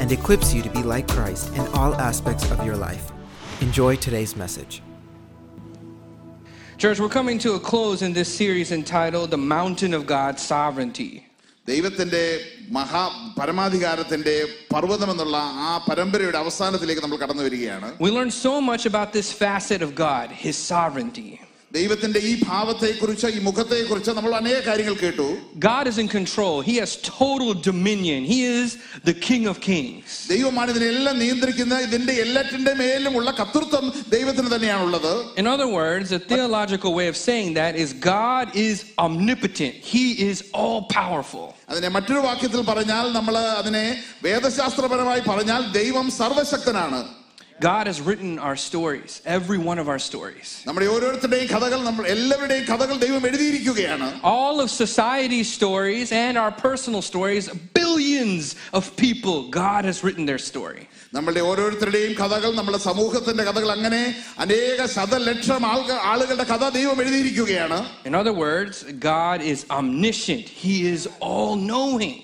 and equips you to be like Christ in all aspects of your life. Enjoy today's message. Church, we're coming to a close in this series entitled The Mountain of God's Sovereignty. ദൈവത്തിന്റെ മഹാ പരമാധികാരത്തിന്റെ പർവ്വതം എന്നുള്ള ആ പരമ്പരയുടെ അവസാനത്തിലേക്ക് നമ്മൾ കടന്നു വരികയാണ് We learned so much about this facet of God, His sovereignty. ദൈവത്തിന്റെ ഈ ഭാവത്തെക്കുറിച്ച് ഈ മുഖത്തെക്കുറിച്ച് നമ്മൾ അനേക കാര്യങ്ങൾ കേട്ടു. God is in control, He has total dominion, He is the King of Kings. ദൈവമാണ് ഇതിനെല്ലാം നിയന്ത്രിക്കുന്ന ഇതിന്റെ എല്ലാറ്റിന്റെ ഉള്ള കർത്തൃത്വം ദൈവത്തിന് തന്നെയാണുള്ളത്. In other words, a theological way of saying that is God is omnipotent, He is all powerful. അതിനെ മറ്റൊരു വാക്യത്തിൽ പറഞ്ഞാൽ നമ്മൾ അതിനെ വേദശാസ്ത്രപരമായി പറഞ്ഞാൽ ദൈവം സർവശക്തനാണ്. God has written our stories, every one of our stories. നമ്മുടെ ഓരോരുത്തരുടെയും കഥകൾ നമ്മൾ എല്ലാവരുടെയും കഥകൾ ദൈവം എഴുതിയിരിക്കുകയാണ് All of society's stories and our personal stories, billions of people, God has written their story. നമ്മളുടെ ഓരോരുത്തരുടെയും കഥകൾ നമ്മുടെ സമൂഹത്തിന്റെ കഥകൾ അങ്ങനെ അനേക ശതലക്ഷം ആൾക ആളുകളുടെ കഥ ദൈവം എഴുതിയിരിക്കുകയാണ് In other words, God is omniscient, He is all knowing.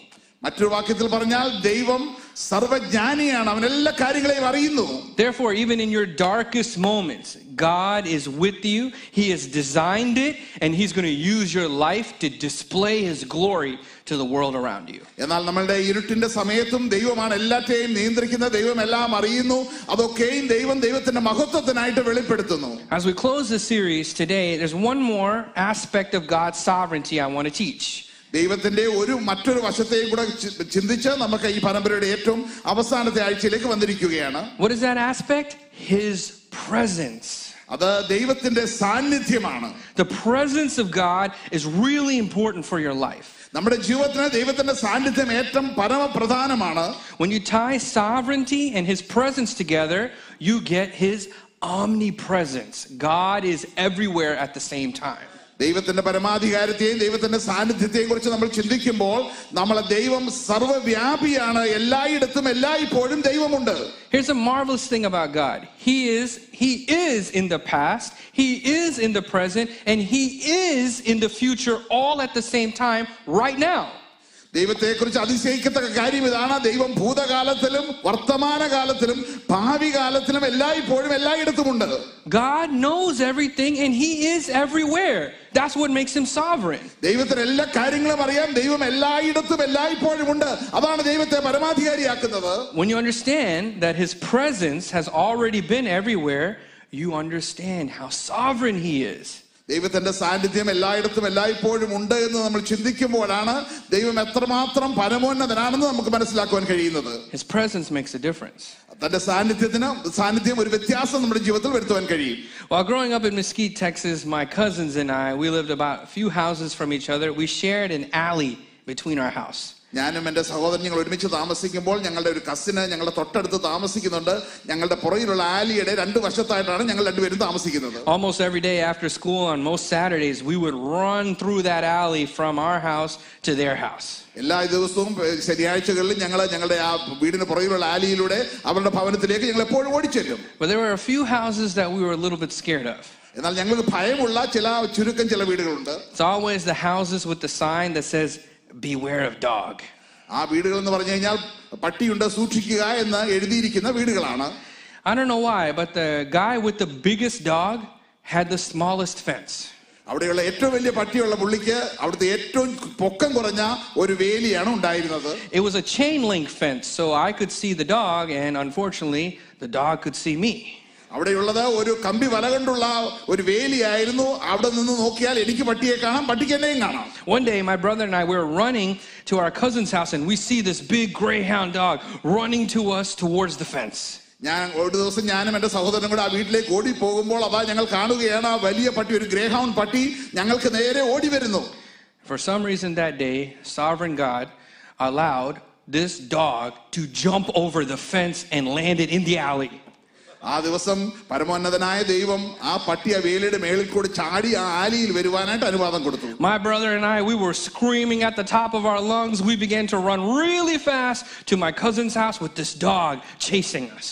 മറ്റൊരു വാക്യത്തിൽ പറഞ്ഞാൽ ദൈവം സർവജ്ഞാനിയാണ് അവൻ എല്ലാ കാര്യങ്ങളെയും അറിയുന്നു Therefore, even in your darkest moments, God is with you. He has designed it, and He's going to use your life to display His glory to the world around you. എന്നാൽ നമ്മളുടെ ഇരുട്ടിന്റെ സമയത്തും ദൈവമാണ് എല്ലാറ്റെയും നിയന്ത്രിക്കുന്നത് ദൈവം എല്ലാം അറിയുന്നു അതൊക്കെയും ദൈവം ദൈവത്തിന്റെ മഹത്വത്തിനായിട്ട് വെളിപ്പെടുത്തുന്നു As we close this series today, there's one more aspect of God's sovereignty I want to teach. ദൈവത്തിന്റെ ഒരു മറ്റൊരു വശത്തെയും കൂടെ ചി- ചിന്തിച്ച് നമുക്ക് ഈ പരമ്പരയുടെ ഏറ്റവും അവസാനത്തെ ആഴ്ചയിലേക്ക് വന്നിരിക്കുകയാണ് What is that aspect? His presence. അത് ദൈവത്തിന്റെ സാന്നിധ്യമാണ് The presence of God is really important for your life. നമ്മുടെ ജീവിതത്തിന് ദൈവത്തിന്റെ സാന്നിധ്യം ഏറ്റവും പരമപ്രധാനമാണ് When you tie sovereignty and his presence together, you get his omnipresence. God is everywhere at the same time. ദൈവത്തിന്റെ പരമാധികാരത്തെയും ദൈവത്തിന്റെ സാന്നിധ്യത്തെയും കുറിച്ച് നമ്മൾ ചിന്തിക്കുമ്പോൾ നമ്മളെ ദൈവം സർവ്വവ്യാപിയാണ് എല്ലായിടത്തും എല്ലായ്പ്പോഴും ദൈവമുണ്ട് Here's a marvelous thing about God. He is he is in the past, he is in the present, and he is in the future all at the same time right now. ദൈവത്തെക്കുറിച്ച് അതിശയിക്കത്തക്ക കാര്യം ഇതാണ് ദൈവം ഭൂതകാലത്തിലും വർത്തമാനകാലത്തിലും ഭാവി കാലത്തിലും എല്ലായ്പ്പോഴും എല്ലായിടത്തുമുണ്ട് God knows everything and he is everywhere. That's what makes him sovereign. ദൈവത്തിന് എല്ലാ കാര്യങ്ങളും അറിയാം ദൈവം എല്ലായിടത്തും എല്ലായ്പ്പോഴും ഉണ്ട് അതാണ് ദൈവത്തെ പരമാധികാരിയാക്കുന്നത് When you understand that his presence has already been everywhere, you understand how sovereign he is. ദൈവത്തിന്റെ സാന്നിധ്യം എല്ലായിടത്തും എല്ലായ്പ്പോഴും ഉണ്ട് എന്ന് നമ്മൾ ചിന്തിക്കുമ്പോഴാണ് ദൈവം എത്രമാത്രം പരമോന്നതനാണെന്ന് നമുക്ക് മനസ്സിലാക്കുവാൻ കഴിയുന്നത് His presence makes a difference. തന്റെ സാന്നിധ്യത്തിന് സാന്നിധ്യം ഒരു വ്യത്യാസം നമ്മുടെ ജീവിതത്തിൽ വരുത്തുവാൻ കഴിയും While growing up in Mesquite, Texas, my cousins and I, we lived about a few houses from each other. We shared an alley between our house. ഞാനും എൻ്റെ സഹോദരൻ ഞങ്ങൾ ഒരുമിച്ച് താമസിക്കുമ്പോൾ ഞങ്ങളുടെ ഒരു കസിന് ഞങ്ങളുടെ തൊട്ടടുത്ത് താമസിക്കുന്നുണ്ട് ഞങ്ങളുടെ പുറകിലുള്ള ആലിയുടെ രണ്ട് വശത്തായിട്ടാണ് ഞങ്ങൾ രണ്ടുപേരും താമസിക്കുന്നത് Almost every day after school on most Saturdays, we would run through that alley from our house to their house. എല്ലാ ദിവസവും ഏഹ്, ശനിയാഴ്ചകളിൽ ഞങ്ങൾ ഞങ്ങളുടെ ആ വീടിന് പുറകിലുള്ള ആലിയിലൂടെ അവരുടെ ഭവനത്തിലേക്ക് ഞങ്ങൾ എപ്പോഴും ഓടിച്ചെല്ലും But there were a few houses that we were a little bit scared of. എന്നാൽ ഞങ്ങൾക്ക് ഭയമുള്ള ചില ചുരുക്കം ചില വീടുകളുണ്ട് It's always the houses with the sign that says, Beware of dog. ആ വീടുകൾ എന്ന് പറഞ്ഞു കഴിഞ്ഞാൽ പട്ടിയുണ്ട് സൂക്ഷിക്കുക എന്ന് എഴുതിയിരിക്കുന്ന വീടുകളാണ് I don't know why, but the guy with the biggest dog had the smallest fence. അവിടെയുള്ള ഏറ്റവും വലിയ പട്ടിയുള്ള പുള്ളിക്ക് അവിടുത്തെ ഏറ്റവും പൊക്കം കുറഞ്ഞ ഒരു വേലിയാണ് ഉണ്ടായിരുന്നത് It was a chain link fence, so I could see the dog, and unfortunately, the dog could see me. അവിടെയുള്ളത് ഒരു കമ്പി വല കൊണ്ടുള്ള ഒരു വേലിയായിരുന്നു അവിടെ നിന്ന് നോക്കിയാൽ എനിക്ക് പട്ടിയെ കാണാം പട്ടിക്ക് എന്നെയും കാണാം One day, my brother and I we were running to our cousin's house, and we see this big greyhound dog running to us towards the fence. ഞാൻ ഒരു ദിവസം ഞാനും എൻ്റെ സഹോദരനും കൂടെ ആ വീട്ടിലേക്ക് ഓടി പോകുമ്പോൾ അതാ ഞങ്ങൾ കാണുകയാണ് ആ വലിയ പട്ടി ഒരു ഗ്രേഹൗൺ പട്ടി ഞങ്ങൾക്ക് നേരെ ഓടി വരുന്നു For some reason that day, sovereign God allowed this dog to jump over the fence and landed in the alley. ആ ദിവസം പരമോന്നതനായ ദൈവം ആ പട്ടി ആ വേലിയുടെ മേളിൽ കൂടി ചാടി ആ ആലിയിൽ വരുവാനായിട്ട് അനുവാദം കൊടുത്തു My brother and I, we were screaming at the top of our lungs. We began to run really fast to my cousin's house with this dog chasing us.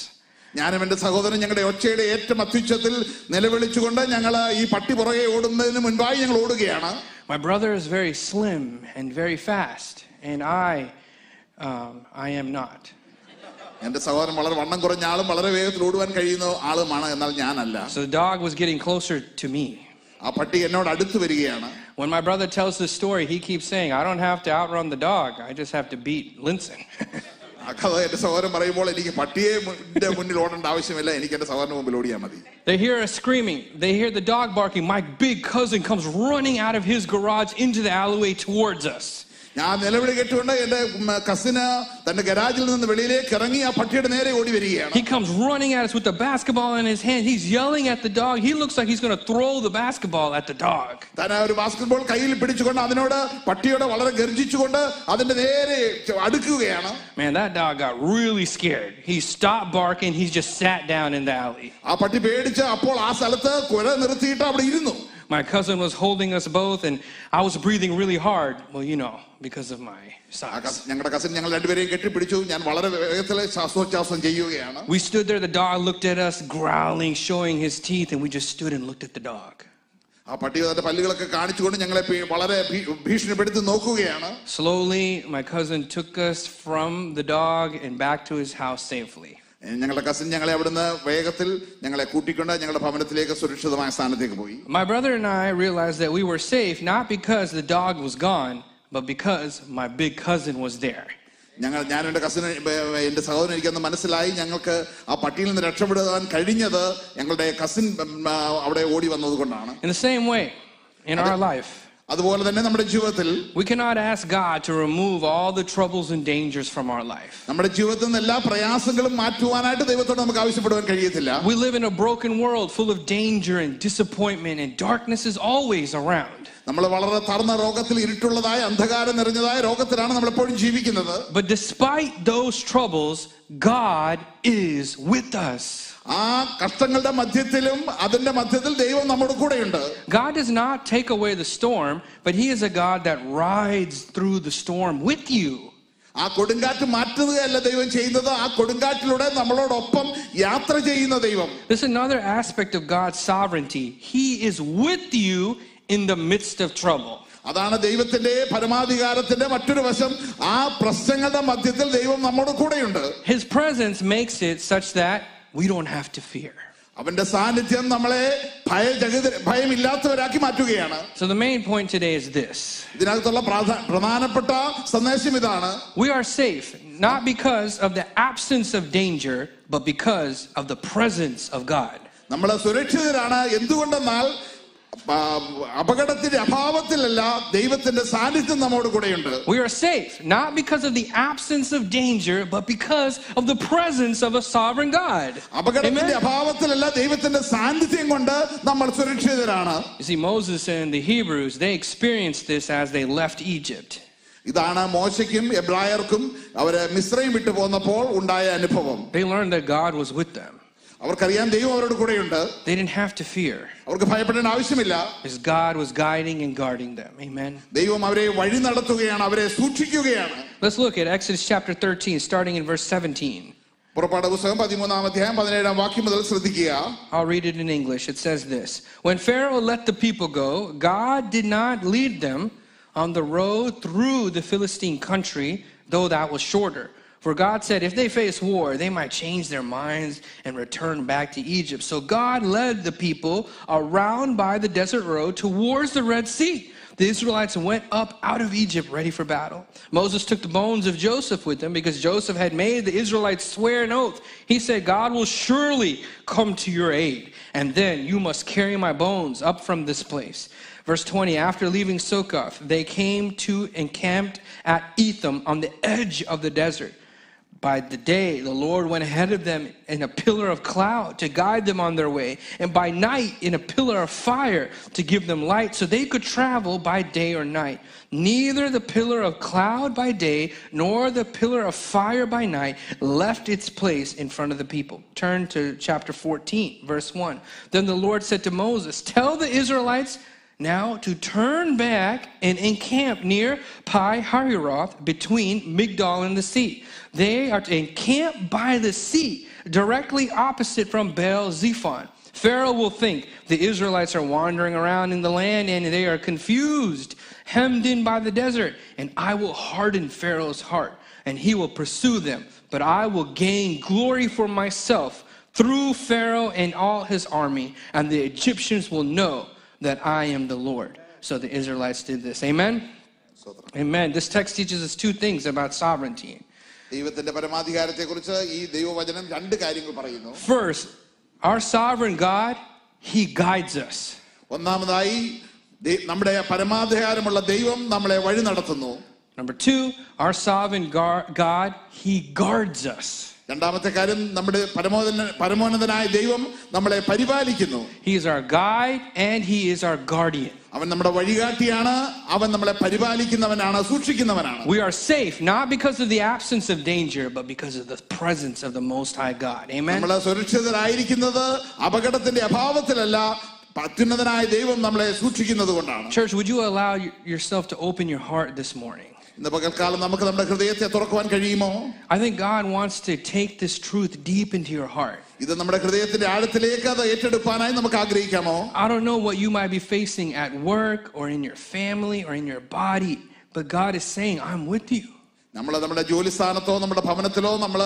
ഞാനും എന്റെ സഹോദരൻ ഞങ്ങളുടെ ഒച്ചയുടെ ഏറ്റവും അത്യുച്ചത്തിൽ നിലവിളിച്ചുകൊണ്ട് ഞങ്ങൾ ഈ പട്ടി പുറകെ ഓടുന്നതിന് മുൻപായി ഞങ്ങൾ ഓടുകയാണ് My brother is very slim and very fast, and I, um, I am not. എന്റെ സഹോദരൻ വളരെ വണ്ണം കുറഞ്ഞ ആളും വളരെ വേഗത്തിൽ ഓടുവാൻ കഴിയുന്ന ആളുമാണ് എന്നാൽ ഞാനല്ല So the dog was getting closer to me. ആ പട്ടി എന്നോട് അടുത്ത് വരികയാണ് When my brother tells this story, he keeps saying, I don't have to outrun the dog, I just have to beat Linson. ആ കഥ എന്റെ സഹോദരൻ പറയുമ്പോൾ എനിക്ക് പട്ടിയെ മുന്നിന്റെ മുന്നിൽ ഓടേണ്ട ആവശ്യമില്ല എനിക്ക് എന്റെ സഹോദരന് മുമ്പിൽ ഓടിയാൽ മതി they hear us screaming, they hear the dog barking. My big cousin comes running out of his garage into the alleyway towards us. ഞാൻ നിലവിളി കേട്ടുകൊണ്ട് എന്റെ കസിന് തന്റെ ഗരാജിൽ നിന്ന് വെളിയിലേക്ക് ഇറങ്ങി ആ പട്ടിയുടെ നേരെ ഓടി വരികയാണ് He comes running at us with the basketball in his hand. He's yelling at the dog. He looks like he's going to throw the basketball at the dog. താൻ ആ ഒരു ബാസ്കറ്റ്ബോൾ കയ്യിൽ പിടിച്ചുകൊണ്ട് അതിനോട് പട്ടിയോട് വളരെ ഗർജിച്ചുകൊണ്ട് അതിന്റെ നേരെ ച- അടുക്കുകയാണ് Man, that dog got really scared. He stopped barking. He just sat down in the alley. ആ പട്ടി പേടിച്ച് അപ്പോൾ ആ സ്ഥലത്ത് കുഴ നിർത്തിയിട്ട് അവിടെ ഇരുന്നു My cousin was holding us both, and I was breathing really hard. Well, you know, because of my ആ size. കസ്- ഞങ്ങളുടെ കസിൻ ഞങ്ങൾ രണ്ടുപേരെയും കെട്ടിപ്പിടിച്ചു ഞാൻ വളരെ വേഗത്തിൽ ശ്വാസോച്ഛ്വാസം ചെയ്യുകയാണ് We stood there. The dog looked at us, growling, showing his teeth, and we just stood and looked at the dog. ആ പട്ടി അതിന്റെ പല്ലുകളൊക്കെ കാണിച്ചുകൊണ്ട് ഞങ്ങളെ ഭീ- വളരെ ഭീ- ഭീഷണിപ്പെടുത്തി നോക്കുകയാണ് Slowly, my cousin took us from the dog and back to his house safely. ഏ, ഞങ്ങളുടെ കസിൻ ഞങ്ങളെ അവിടുന്ന് വേഗത്തിൽ ഞങ്ങളെ കൂട്ടിക്കൊണ്ട് ഞങ്ങളുടെ ഭവനത്തിലേക്ക് സുരക്ഷിതമായ സ്ഥാനത്തേക്ക് പോയി My brother and I realized that we were safe not because the dog was gone, but because my big cousin was there. ഞങ്ങൾ ഞാൻ എൻ്റെ കസിന് എൻ്റെ സഹോദരൻ എനിക്കന്ന് മനസ്സിലായി ഞങ്ങൾക്ക് ആ പട്ടിയിൽ നിന്ന് രക്ഷപ്പെടുവാൻ കഴിഞ്ഞത് ഞങ്ങളുടെ കസിൻ അവിടെ ഓടി വന്നത് കൊണ്ടാണ് In the same way, in our life, അതുപോലെ തന്നെ നമ്മുടെ ജീവിതത്തിൽ we cannot ask God to remove all the troubles and dangers from our life. നമ്മുടെ ജീവിതത്തിൽ നിന്ന് എല്ലാ പ്രയാസങ്ങളും മാറ്റുവാനായിട്ട് ദൈവത്തോട് നമുക്ക് ആവശ്യപ്പെടുവാൻ കഴിയത്തില്ല We live in a broken world full of danger and disappointment, and darkness is always around. നമ്മൾ വളരെ തറന്ന രോഗത്തിൽ ഇരുട്ടുള്ളതായ അന്ധകാരം നിറഞ്ഞതായ രോഗത്തിലാണ് നമ്മൾ എപ്പോഴും ജീവിക്കുന്നത് But despite those troubles, God is with us. ആ കഷ്ടങ്ങളുടെ മധ്യത്തിലും അതിന്റെ മധ്യത്തിൽ ദൈവം നമ്മുടെ കൂടെയുണ്ട് God does not take away the storm, but He is a God that rides through the storm with you. ആ കൊടുങ്കാറ്റ് മാറ്റുകയല്ല ദൈവം ചെയ്യുന്നത് ആ കൊടുങ്കാറ്റിലൂടെ നമ്മളോടൊപ്പം യാത്ര ചെയ്യുന്ന ദൈവം This is another aspect of God's sovereignty. He is with you in the midst of trouble. അതാണ് ദൈവത്തിന്റെ പരമാധികാരത്തിന്റെ മറ്റൊരു വശം ആ പ്രശ്നങ്ങളുടെ മധ്യത്തിൽ ദൈവം നമ്മുടെ കൂടെയുണ്ട് His presence makes it such that we don't have to fear. അവന്റെ സാന്നിധ്യം നമ്മളെ ഭയജഗത ഭയമില്ലാത്തവരാക്കി മാറ്റുകയാണ് So, the main point today is this ഇതിനകത്തുള്ള പ്രാധ- പ്രധാനപ്പെട്ട സന്ദേശം ഇതാണ് we are safe not because of the absence of danger, but because of the presence of God. നമ്മൾ സുരക്ഷിതരാണ് എന്തുകൊണ്ടെന്നാൽ ആ, അപകടത്തിന്റെ അഭാവത്തിലല്ല ദൈവത്തിന്റെ സാന്നിധ്യം നമ്മോട് കൂടെയുണ്ട് We are safe not because of the absence of danger, but because of the presence of a sovereign God. അപകടത്തിന്റെ Amen? അഭാവത്തിലല്ല ദൈവത്തിന്റെ സാന്നിധ്യം കൊണ്ട് നമ്മൾ സുരക്ഷിതരാണ് You see, Moses and the Hebrews, they experienced this as they left Egypt. ഇതാണ് മോശയ്ക്കും എബ്രായർക്കും അവര് മിശ്രയും വിട്ടു പോന്നപ്പോൾ ഉണ്ടായ അനുഭവം They learned that God was with them. അവർക്കറിയാം ദൈവം അവരോട് കൂടെയുണ്ട് They didn't have to fear അവർക്ക് ഭയപ്പെടേണ്ട ആവശ്യമില്ല because God was guiding and guarding them. Amen. ദൈവം അവരെ വഴി നടത്തുകയാണ് അവരെ സൂക്ഷിക്കുകയാണ് Let's look at Exodus chapter 13, starting in verse 17. പുറപ്പാട് പുസ്തകം പതിമൂന്നാം അധ്യായം പതിനേഴാം വാക്യം മുതൽ ശ്രദ്ധിക്കുക I'll read it in English. It says this When Pharaoh let the people go, God did not lead them on the road through the Philistine country, though that was shorter. For God said, if they face war, they might change their minds and return back to Egypt. So God led the people around by the desert road towards the Red Sea. The Israelites went up out of Egypt ready for battle. Moses took the bones of Joseph with him because Joseph had made the Israelites swear an oath. He said, God will surely come to your aid, and then you must carry my bones up from this place. Verse 20 After leaving Succoth, they came to encamped at Etham on the edge of the desert. By the day, the Lord went ahead of them in a pillar of cloud to guide them on their way, and by night in a pillar of fire to give them light so they could travel by day or night. Neither the pillar of cloud by day nor the pillar of fire by night left its place in front of the people. Turn to chapter 14, verse 1. Then the Lord said to Moses, Tell the Israelites now to turn back and encamp near Pi Hahiroth between Migdal and the sea. They are to encamp by the sea, directly opposite from Baal Zephon. Pharaoh will think the Israelites are wandering around in the land and they are confused, hemmed in by the desert, and I will harden Pharaoh's heart and he will pursue them. But I will gain glory for myself through Pharaoh and all his army, and the Egyptians will know that I am the Lord. So the Israelites did this. Amen? Amen. This text teaches us two things about sovereignty. ദൈവത്തിന്റെ പരമാധികാരത്തെ കുറിച്ച് ഈ ദൈവവചനം രണ്ട് കാര്യങ്ങൾ പറയുന്നു First, our sovereign God, he guides us. ഒന്നാമതായി ദൈ- നമ്മുടെ പരമാധികാരമുള്ള ദൈവം നമ്മളെ വഴി നടത്തുന്നു Number two, our sovereign gar- God, he guards us. രണ്ടാമത്തെ കാര്യം നമ്മുടെ പരമോന്നത പരമോന്നതനായ ദൈവം നമ്മളെ പരിപാലിക്കുന്നു He is our guide and he is our guardian. അവൻ നമ്മുടെ വഴികാട്ടിയാണ് അവൻ നമ്മളെ പരിപാലിക്കുന്നവനാണ് സൂക്ഷിക്കുന്നവനാണ് We are safe not because of the absence of danger, but because of the presence of the Most High God. Amen. നമ്മൾ സുരക്ഷിതരായിരിക്കുന്നത് അപകടത്തിന്റെ അഭാവത്തിലല്ല അത്യുന്നതനായ ദൈവം നമ്മളെ സൂക്ഷിക്കുന്നത് കൊണ്ടാണ് Church, would you allow y- yourself to open your heart this morning? ഇന്ന് പകൽക്കാലം നമുക്ക് നമ്മുടെ ഹൃദയത്തെ തുറക്കുവാൻ കഴിയുമോ I think God wants to take this truth deep into your heart. ഇത് നമ്മുടെ ഹൃദയത്തിന്റെ ആഴത്തിലേക്ക് അത് ഏറ്റെടുക്കാനായി നമുക്ക് ആഗ്രഹിക്കാമോ I don't know what you might be facing at work or in your family or in your body, but God is saying, I'm with you. നമ്മൾ നമ്മുടെ ജോലി സ്ഥാനത്തോ നമ്മുടെ ഭവനത്തിലോ നമ്മൾ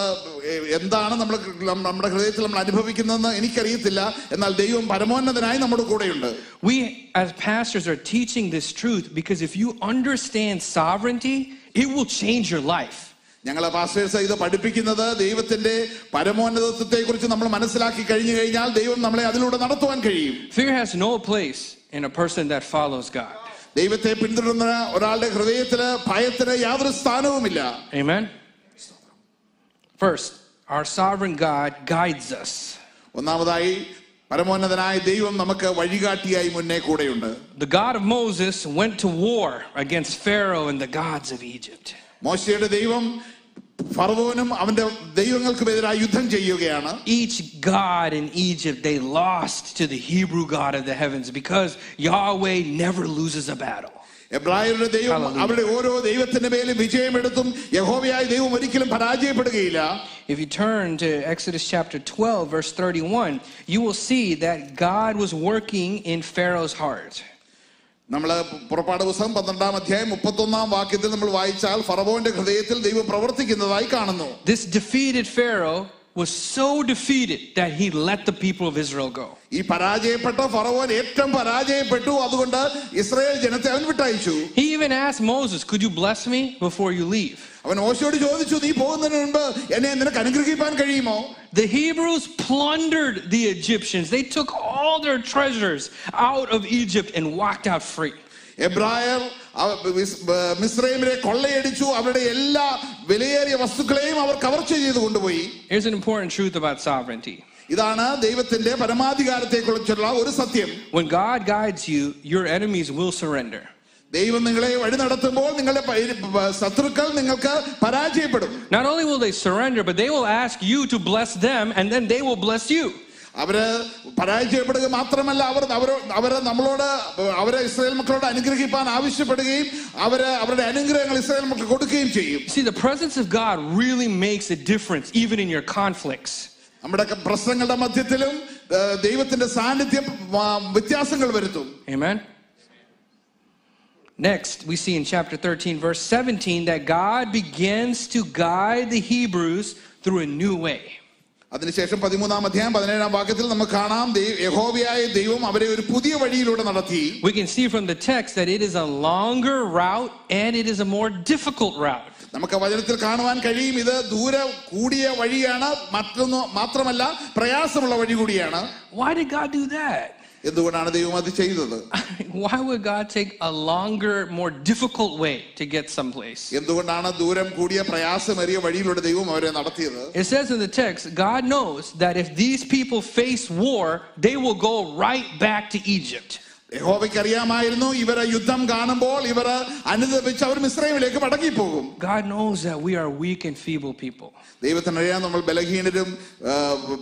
എന്താണ് നമ്മൾ നമ്മുടെ ഹൃദയത്തിൽ നമ്മൾ അനുഭവിക്കുന്നതെന്ന് എനിക്കറിയത്തില്ല എന്നാൽ ദൈവം പരമോന്നതനായി നമ്മുടെ കൂടെയുണ്ട് We, as pastors, are teaching this truth because if you understand sovereignty, it will change your life. ഞങ്ങൾ പാസ്റ്റേഴ്സ് ഇത് പഠിപ്പിക്കുന്നത് ദൈവത്തിന്റെ പരമോന്നതത്വത്തെ കുറിച്ച് നമ്മൾ മനസ്സിലാക്കി കഴിഞ്ഞു കഴിഞ്ഞാൽ ദൈവം നമ്മളെ അതിലൂടെ നടത്തുവാൻ കഴിയും Fear has no place in a person that follows God. ദൈവത്തെ പിന്തുടരുന്ന ഒരാളുടെ ഹൃദയത്തില് ഭയത്തിന് യാതൊരു സ്ഥാനവുമില്ല Amen? First, our sovereign God guides us. ഒന്നാമതായി പരമോന്നതനായ ദൈവം നമുക്ക് വഴികാട്ടിയായി മുന്നേ കൂടെയുണ്ട് The God of Moses went to war against Pharaoh and the gods of Egypt. മോശയുടെ ദൈവം ഫറവോനും അവന്റെ ദൈവങ്ങൾക്കുമെതിരായി യുദ്ധം ചെയ്യുകയാണ് Each god in Egypt, they lost to the Hebrew God of the heavens because Yahweh never loses a battle. എബ്രായരുടെ ദൈവം Hallelujah. അവരുടെ ഓരോ ദൈവത്തിന്റെ മേലും വിജയമെടുത്തും യഹോവയായ ദൈവം ഒരിക്കലും പരാജയപ്പെടുകയില്ല If you turn to Exodus chapter 12, verse 31, you will see that God was working in Pharaoh's heart. നമ്മൾ പുറപ്പാട് പുസ്തകം പന്ത്രണ്ടാം അധ്യായം മുപ്പത്തൊന്നാം വാക്യത്തിൽ നമ്മൾ വായിച്ചാൽ ഫറവോന്റെ ഹൃദയത്തിൽ ദൈവം പ്രവർത്തിക്കുന്നതായി കാണുന്നു This defeated Pharaoh was so defeated that he let the people of Israel go. ഈ പരാജയപ്പെട്ട ഫറവോൻ ഏറ്റവും പരാജയപ്പെട്ടു അതുകൊണ്ട് ഇസ്രായേൽ ജനത്തെ അവൻ വിട്ടയച്ചു He even asked Moses, Could you bless me before you leave? അവൻ ഓശയോട് ചോദിച്ചു നീ പോകുന്നതിന് മുൻപ് എന്നെ നിനക്ക് അനുഗ്രഹിക്കാൻ കഴിയുമോ The Hebrews plundered the Egyptians. They took all their treasures out of Egypt and walked out free. എബ്രായർ അവ- മിസ്- ഏർ മിസ്രൈമിനെ കൊള്ളയടിച്ചു അവരുടെ എല്ലാ വിലയേറിയ വസ്തുക്കളെയും അവർ കവർച്ച ചെയ്ത് കൊണ്ടുപോയി Here's an important truth about sovereignty. ഇതാണ് ദൈവത്തിന്റെ പരമാധികാരത്തെ കുറിച്ചുള്ള ഒരു സത്യം When God guides you, your enemies will surrender. ദൈവം നിങ്ങളെ വഴി നടത്തുമ്പോൾ നിങ്ങളുടെ പ- ശത്രുക്കൾ നിങ്ങൾക്ക് പരാജയപ്പെടും Not only will they surrender, but they will ask you to bless them, and then they will bless you. അവര് പരാജയപ്പെടുക മാത്രമല്ല അവർ അവർ അവര് നമ്മളോട് അവരെ ഇസ്രായേൽ മക്കളോട് അനുഗ്രഹിപ്പാൻ ആവശ്യപ്പെടുകയും അവര് അവരുടെ അനുഗ്രഹങ്ങൾ ഇസ്രായേൽ മക്കൾ കൊടുക്കുകയും ചെയ്യും See, the presence of God really makes a difference, even in your conflicts. നമ്മുടെ ക- പ്രശ്നങ്ങളുടെ മധ്യത്തിലും ഏർ, ദൈവത്തിന്റെ സാന്നിധ്യം ആ, വ്യത്യാസങ്ങൾ വരുത്തും Amen. Next, we see in chapter 13, verse 17, that God begins to guide the Hebrews through a new way. അതിനുശേഷം പതിമൂന്നാം അധ്യായം പതിനേഴാം വാക്യത്തിൽ നമുക്ക് കാണാം യഹോവയായ ദൈവം അവരെ ഒരു പുതിയ വഴിയിലൂടെ നടത്തി We can see from the text that it is a longer route and it is a more difficult route. നമുക്ക് വചനത്തിൽ കാണുവാൻ കഴിയും ഇത് ദൂരെ കൂടിയ വഴിയാണ് മറ്റൊന്ന് മാത്രമല്ല പ്രയാസമുള്ള വഴി കൂടിയാണ് Why did God do that? എന്തുകൊണ്ടാണ് ദൈവം അത് ചെയ്തത് Why would God take a longer, more difficult way to get someplace? എന്തുകൊണ്ടാണ് ദൂരം കൂടിയ പ്രയാസമേറിയ വഴിയിലൂടെ ദൈവം അവരെ നടത്തിയത് It says in the text, God knows that if these people face war, they will go right back to Egypt. യഹോവയ്ക്ക് അറിയാമായിരുന്നു ഇവരെ യുദ്ധം കാണുമ്പോൾ ഇവർ അനുദപിച്ച് അവർ മിശ്രമിലേക്ക് മടങ്ങിപ്പോകും God knows that we are weak and feeble people. ദൈവത്തിനറിയാം നമ്മൾ ബലഹീനരും ആ,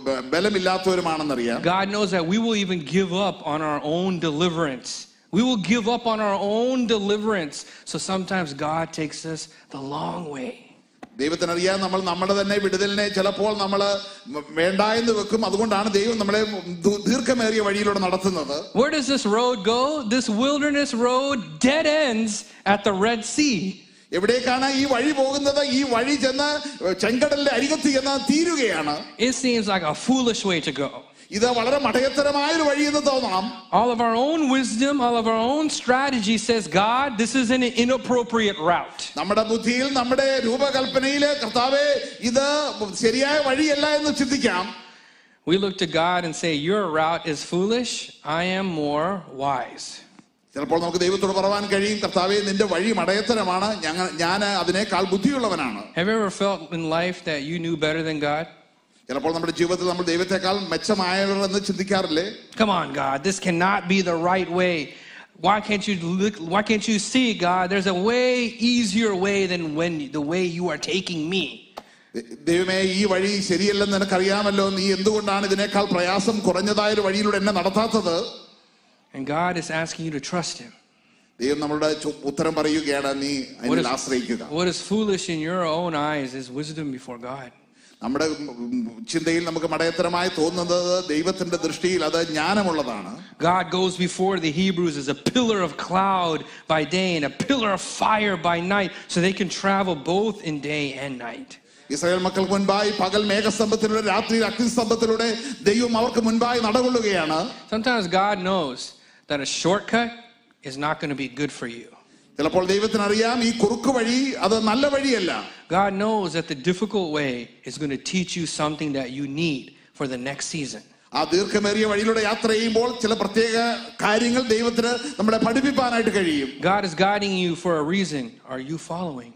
ബ- ബലമില്ലാത്തവരുമാണെന്നറിയാം God knows that we will even give up on our own deliverance. We will give up on our own deliverance. So sometimes God takes us the long way. ദൈവത്തിനറിയാം നമ്മൾ നമ്മുടെ തന്നെ വിടുതലിനെ ചിലപ്പോൾ നമ്മൾ വേണ്ട എന്ന് വെക്കും അതുകൊണ്ടാണ് ദൈവം നമ്മളെ ദു- ദീർഘമേറിയ വഴിയിലൂടെ നടത്തുന്നത് Where does this road go? This wilderness road dead ends at the Red Sea. എവിടേക്കാണ് ഈ വഴി പോകുന്നത് ഈ വഴി ചെന്ന് ചെങ്കടലിന്റെ അരികത്ത് ചെന്ന് തീരുകയാണ് It seems like a foolish way to go. ഇത് വളരെ മടയത്തരമായ ഒരു വഴി എന്ന് തോന്നാം All of our own wisdom, all of our own strategy says, God, this is an inappropriate route. നമ്മുടെ ബുദ്ധിയിൽ നമ്മുടെ രൂപകൽപ്പനയില് കർത്താവെ ഇത് ശരിയായ വഴിയല്ല എന്ന് ചിന്തിക്കാം We look to God and say, Your route is foolish. I am more wise. ചിലപ്പോൾ നമുക്ക് ദൈവത്തോട് പറയാൻ കഴിയും കർത്താവെ നിന്റെ വഴി മടയത്തരമാണ് ഞങ്ങൾ ഞാൻ അതിനേക്കാൾ ബുദ്ധിയുള്ളവനാണ് Have you ever felt in life that you knew better than God? ചിലപ്പോൾ നമ്മുടെ ജീവിതത്തിൽ നമ്മൾ ദൈവത്തെക്കാൾ മെച്ചമായവർ എന്ന് ചിന്തിക്കാറില്ലേ Come on, God, this cannot be the right way. Why can't you look why can't you see, God? There's a way easier way than when the way you are taking me. The- ദൈവമേ ഈ വഴി ശരിയല്ലെന്ന് നിനക്കറിയാമല്ലോ നീ എന്തുകൊണ്ടാണ് ഇതിനേക്കാൾ പ്രയാസം കുറഞ്ഞതായ ഒരു വഴിയിലൂടെ എന്നെ നടത്താത്തത് And God is asking you to trust him. ദൈവം നമ്മളുടെ ചു- ഉത്തരം പറയുകയാണ് നീ What അതിൽ is, ആശ്രയിക്കുക what is foolish in your own eyes is wisdom before God. നമ്മുടെ ഉം, ചിന്തയിൽ നമുക്ക് മടയത്തരമായി തോന്നുന്നത് ദൈവത്തിന്റെ ദൃഷ്ടിയിൽ അത് ജ്ഞാനമുള്ളതാണ് God goes before the Hebrews as a pillar of cloud by day and a pillar of fire by night so they can travel both in day and night. Israel മക്കൾക്ക് മുൻപായി പകൽ മേഘസ്തംഭത്തിലൂടെ രാത്രി അഗ്നിസ്തംഭത്തിലൂടെ ദൈവം അവർക്ക് മുൻപായി നടകൊള്ളുകയാണ് Sometimes God knows that a shortcut is not going to be good for you. ചിലപ്പോൾ ദൈവത്തിനറിയാം ഈ കുറുക്ക് വഴി അത് നല്ല വഴിയല്ല God knows that the difficult way is going to teach you something that you need for the next season. ആ ദീർഘമേറിയ വഴിയിലൂടെ യാത്ര ചെയ്യുമ്പോൾ ചില പ്രത്യേക കാര്യങ്ങൾ ദൈവത്തിന് നമ്മളെ പഠിപ്പിക്കാനായിട്ട് കഴിയും God is guiding you for a reason. Are you following?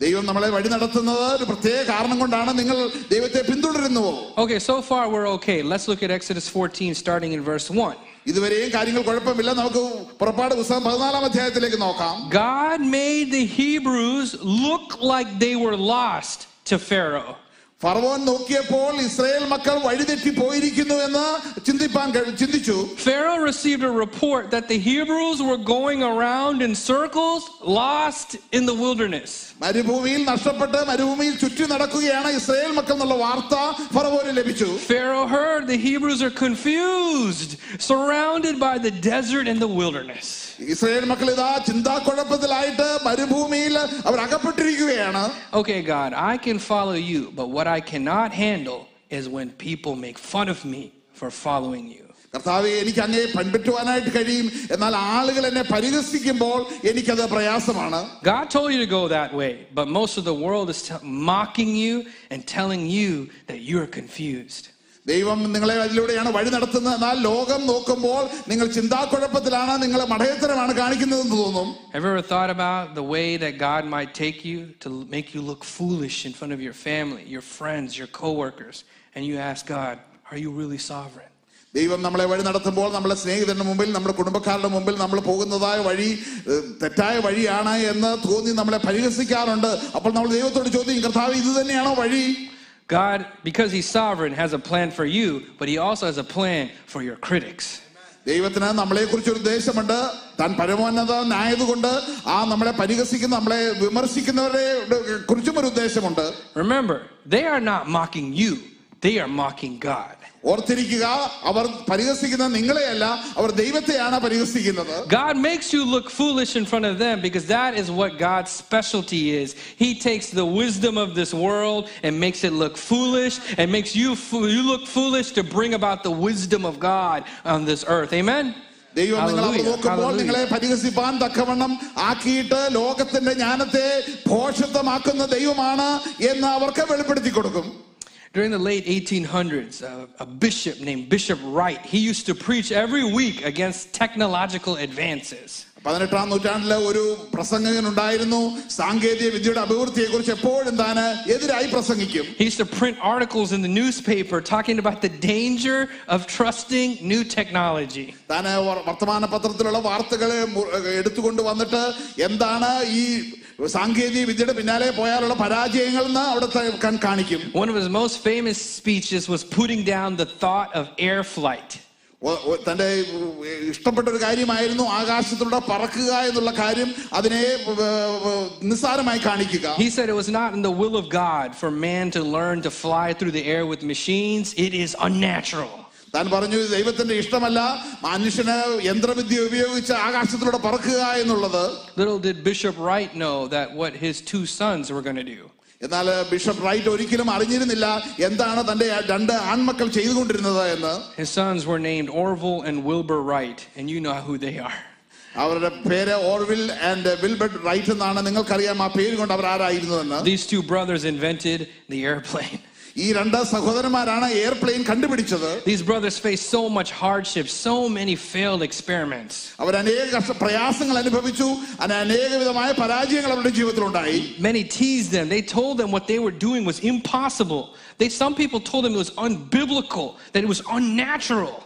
ദൈവം നമ്മളെ വഴി നടത്തുന്നത് ഒരു പ്രത്യേക കാരണം കൊണ്ടാണ് നിങ്ങൾ ദൈവത്തെ പിന്തുടരുന്നുവോ Okay, so far we're okay. Let's look at Exodus 14, starting in verse 1. ഇതുവരെയും കാര്യങ്ങൾ കുഴപ്പമില്ല നമുക്ക് പുറപ്പാട് പുസ്തകം പതിനാലാം അധ്യായത്തിലേക്ക് നോക്കാം God made the Hebrews look like they were lost to Pharaoh. ഫറവോൻ നോക്കിയപ്പോൾ ഇസ്രായേൽ മക്കൾ വഴിതെറ്റി പോയിരിക്കുന്നു എന്ന് ചിന്തിപ്പാൻ കഴി- ചിന്തിച്ചു Pharaoh received a report that the Hebrews were going around in circles, lost in the wilderness. മരുഭൂമിയിൽ നഷ്ടപ്പെട്ട് മരുഭൂമിയിൽ ചുറ്റി നടക്കുകയാണ് ഇസ്രായേൽ മക്കൾ എന്നുള്ള വാർത്ത ഫറവോന് ലഭിച്ചു Pharaoh heard the Hebrews are confused, surrounded by the desert and the wilderness. Israel മക്കൾ ഇതാ ചിന്താക്കുഴപ്പത്തിലായിട്ട് മരുഭൂമിയിൽ അവർ അകപ്പെട്ടിരിക്കുകയാണ് Okay, God, I can follow you, but what I cannot handle is when people make fun of me for following you. കർത്താവ് എനിക്ക് അങ്ങേ പൻപറ്റുവാനായിട്ട് കഴിയും എന്നാൽ ആളുകൾ എന്നെ പരിഹസിക്കുമ്പോൾ എനിക്കത് പ്രയാസമാണ് God told you to go that way, but most of the world is t- mocking you and telling you that you're confused. ദൈവം നിങ്ങളെ അതിലൂടെയാണ് വഴി നടത്തുന്നത് എന്നാൽ ലോകം നോക്കുമ്പോൾ നിങ്ങൾ ചിന്താക്കുഴപ്പത്തിലാണ് നിങ്ങൾ മഠയത്തരമാണ് കാണിക്കുന്നതെന്ന് തോന്നും Have you ever thought about the way that God might take you to l- make you look foolish in front of your family, your friends, your coworkers, and you ask God, Are you really sovereign? ദൈവം നമ്മളെ വഴി നടത്തുമ്പോൾ നമ്മളെ സ്നേഹിതരുടെ മുമ്പിൽ നമ്മുടെ കുടുംബക്കാരുടെ മുമ്പിൽ നമ്മൾ പോകുന്നതായ വഴി ഏഹ്, തെറ്റായ വഴിയാണ് എന്ന് തോന്നി നമ്മളെ പരിഹസിക്കാറുണ്ട് അപ്പോൾ നമ്മൾ ദൈവത്തോട് ചോദിക്കും കർത്താവ് ഇത് തന്നെയാണോ വഴി God, because He's sovereign, has a plan for you, but He also has a plan for your critics. ദൈവത്തിന് നമ്മളെ കുറിച്ച് ഒരു ഉദ്ദേശമുണ്ട് താൻ പരമോന്നതനായതുകൊണ്ട് ആ നമ്മളെ പരിഹസിക്കുന്ന നമ്മളെ വിമർശിക്കുന്നവരെ കുറിച്ചും ഒരു ഉദ്ദേശമുണ്ട് Remember, they are not mocking you, they are mocking God. ഓർത്തിരിക്കുക അവർ പരിഹസിക്കുന്നത് നിങ്ങളെയല്ല അവർ ദൈവത്തെയാണ് പരിഹസിക്കുന്നത് God makes you look foolish in front of them because that is what God's specialty is. He takes the wisdom of this world and makes it look foolish and makes you fo- you look foolish to bring about the wisdom of God on this earth. Amen. ദൈവം നിങ്ങൾ അവർ Hallelujah, നോക്കുമ്പോൾ hallelujah. നിങ്ങളെ പരിഹസിപ്പാൻ തക്കവണ്ണം ആക്കിയിട്ട് ലോകത്തിന്റെ ജ്ഞാനത്തെ ഭോഷത്വമാക്കുന്ന ദൈവമാണ് എന്ന് അവർക്ക് വെളിപ്പെടുത്തി കൊടുക്കും During the late 1800s, a, a bishop named Bishop Wright, he used to preach every week against technological advances. പതിനെട്ടാം നൂറ്റാണ്ടിലെ ഒരു പ്രസംഗകൻ ഉണ്ടായിരുന്നു സാങ്കേതിക വിദ്യയുടെ അഭിവൃദ്ധിയെ കുറിച്ച് എപ്പോഴും താന് എതിരായി പ്രസംഗിക്കും He used to print articles in the newspaper talking about the danger of trusting new technology. താന് വർ- വർത്തമാന പത്രത്തിലുള്ള വാർത്തകളെ മു- എടുത്തുകൊണ്ട് വന്നിട്ട് എന്താണ് ഈ സാങ്കേതിക വിദ്യയുടെ പിന്നാലെ പോയാലുള്ള പരാജയങ്ങൾ എന്ന് അവിടെ ത- കാ- കാണിക്കും One of his most famous speeches was putting down the thought of air flight. O- O- തന്റെ ഇഷ്ടപ്പെട്ട ഒരു കാര്യമായിരുന്നു ആകാശത്തിലൂടെ പറക്കുക എന്നുള്ള കാര്യം അതിനെ ഏർ, ഏർ, നിസ്സാരമായി കാണിക്കുക He said it was not in the will of God for man to learn to fly through the air with machines, it is unnatural. താൻ പറഞ്ഞു ഇത് ദൈവത്തിന്റെ ഇഷ്ടമല്ല മനുഷ്യന് യന്ത്രവിദ്യ ഉപയോഗിച്ച് ആകാശത്തിലൂടെ പറക്കുക എന്നുള്ളത് Little did Bishop Wright know that what his two sons were going to do. എന്നാൽ bishop Wright ഒരിക്കലും അറിഞ്ഞിരുന്നില്ല എന്താണ് തന്റെ രണ്ട് ആൺമക്കൾ ചെയ്തുകൊണ്ടിരുന്നത് എന്ന് His sons were named Orville and Wilbur Wright, and you know who they are. അവരുടെ പേര് ഓർവിൽ ആൻഡ് വിൽബർട്ട് റൈറ്റ് എന്നാണ് നിങ്ങൾക്കറിയാം ആ പേര് കൊണ്ട് അവർ ആരായിരുന്നു എന്ന് These two brothers invented the airplane. ഈ രണ്ട് സഹോദരന്മാരാണ് എയർപ്ലെയിൻ കണ്ടുപിടിച്ചത് These brothers faced so much hardship, so many failed experiments. അവർ അനേക കഷ്ട പ്രയാസങ്ങൾ അനുഭവിച്ചു അന- അനേക വിധമായ പരാജയങ്ങൾ അവരുടെ ജീവിതത്തിലുണ്ടായി Many teased them. They told them what they were doing was impossible. They, some people told them it was unbiblical, that it was unnatural.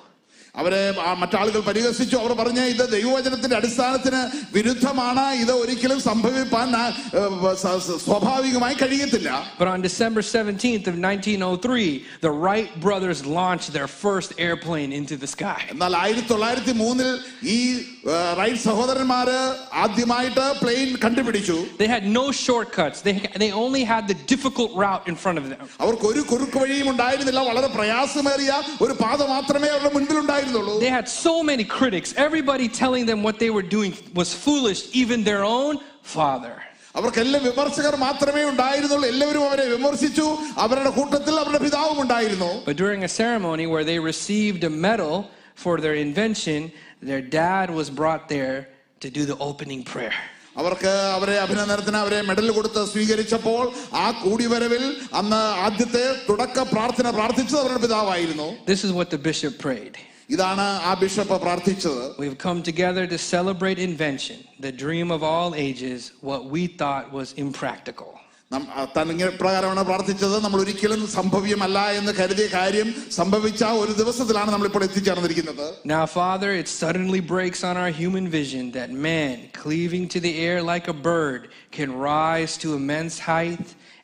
അവരെ ആ മറ്റാളുകൾ പരിഹസിച്ചു അവർ പറഞ്ഞ ഇത് ദൈവവചനത്തിന്റെ അടിസ്ഥാനത്തിന് വിരുദ്ധമാണ് ഇത് ഒരിക്കലും സംഭവിപ്പാൻ ആ, ഏ, സ- സ- സ്വാഭാവികമായി കഴിയത്തില്ല But on December 17th of 1903, the Wright brothers launched their first airplane into the sky. എന്നാൽ ആയിരത്തി തൊള്ളായിരത്തി മൂന്നിൽ ഈ ഏ, റൈറ്റ് സഹോദരന്മാര് ആദ്യമായിട്ട് പ്ലെയിൻ കണ്ടുപിടിച്ചു They had no shortcuts. They, they only had the difficult route in front of them. അവർക്ക് ഒരു കുറുക്ക് വഴിയും ഉണ്ടായിരുന്നില്ല വളരെ പ്രയാസമേറിയ ഒരു പാത മാത്രമേ അവരുടെ മുൻപിൽ ഉണ്ടായിരുന്നുള്ളൂ They had so many critics, everybody telling them what they were doing was foolish, even their own father. അവർക്കെല്ലാം വിമർശകർ മാത്രമേ ഉണ്ടായിരുന്നുള്ളൂ എല്ലാവരും അവരെ വിമർശിച്ചു അവരുടെ കൂട്ടത്തിൽ അവരുടെ പിതാവും ഉണ്ടായിരുന്നു But during a ceremony where they received a medal for their invention, their dad was brought there to do the opening prayer. അവർക്ക് അവരെ അഭിനന്ദനത്തിന് അവരെ മെഡൽ കൊടുത്ത് സ്വീകരിച്ചപ്പോൾ ആ കൂടിവരവിൽ അന്ന് ആദ്യത്തെ തുടക്ക പ്രാർത്ഥന പ്രാർത്ഥിച്ചത് അവരുടെ പിതാവായിരുന്നു This is what the bishop prayed. ഇതാണ് ആ ബിഷപ്പ് പ്രാർത്ഥിച്ചത് We've come together to celebrate invention, the dream of all ages, what we thought was impractical. നം- ആ താൻ ഇങ്ങനെ പ്രകാരമാണ് പ്രാർത്ഥിച്ചത് നമ്മൾ ഒരിക്കലും സംഭവ്യമല്ല എന്ന് കരുതിയ കാര്യം സംഭവിച്ച ഒരു ദിവസത്തിലാണ് നമ്മളിപ്പോൾ എത്തിച്ചേർന്നിരിക്കുന്നത് Now, Father, it suddenly breaks on our human vision that man, cleaving to the air like a bird, can rise to immense height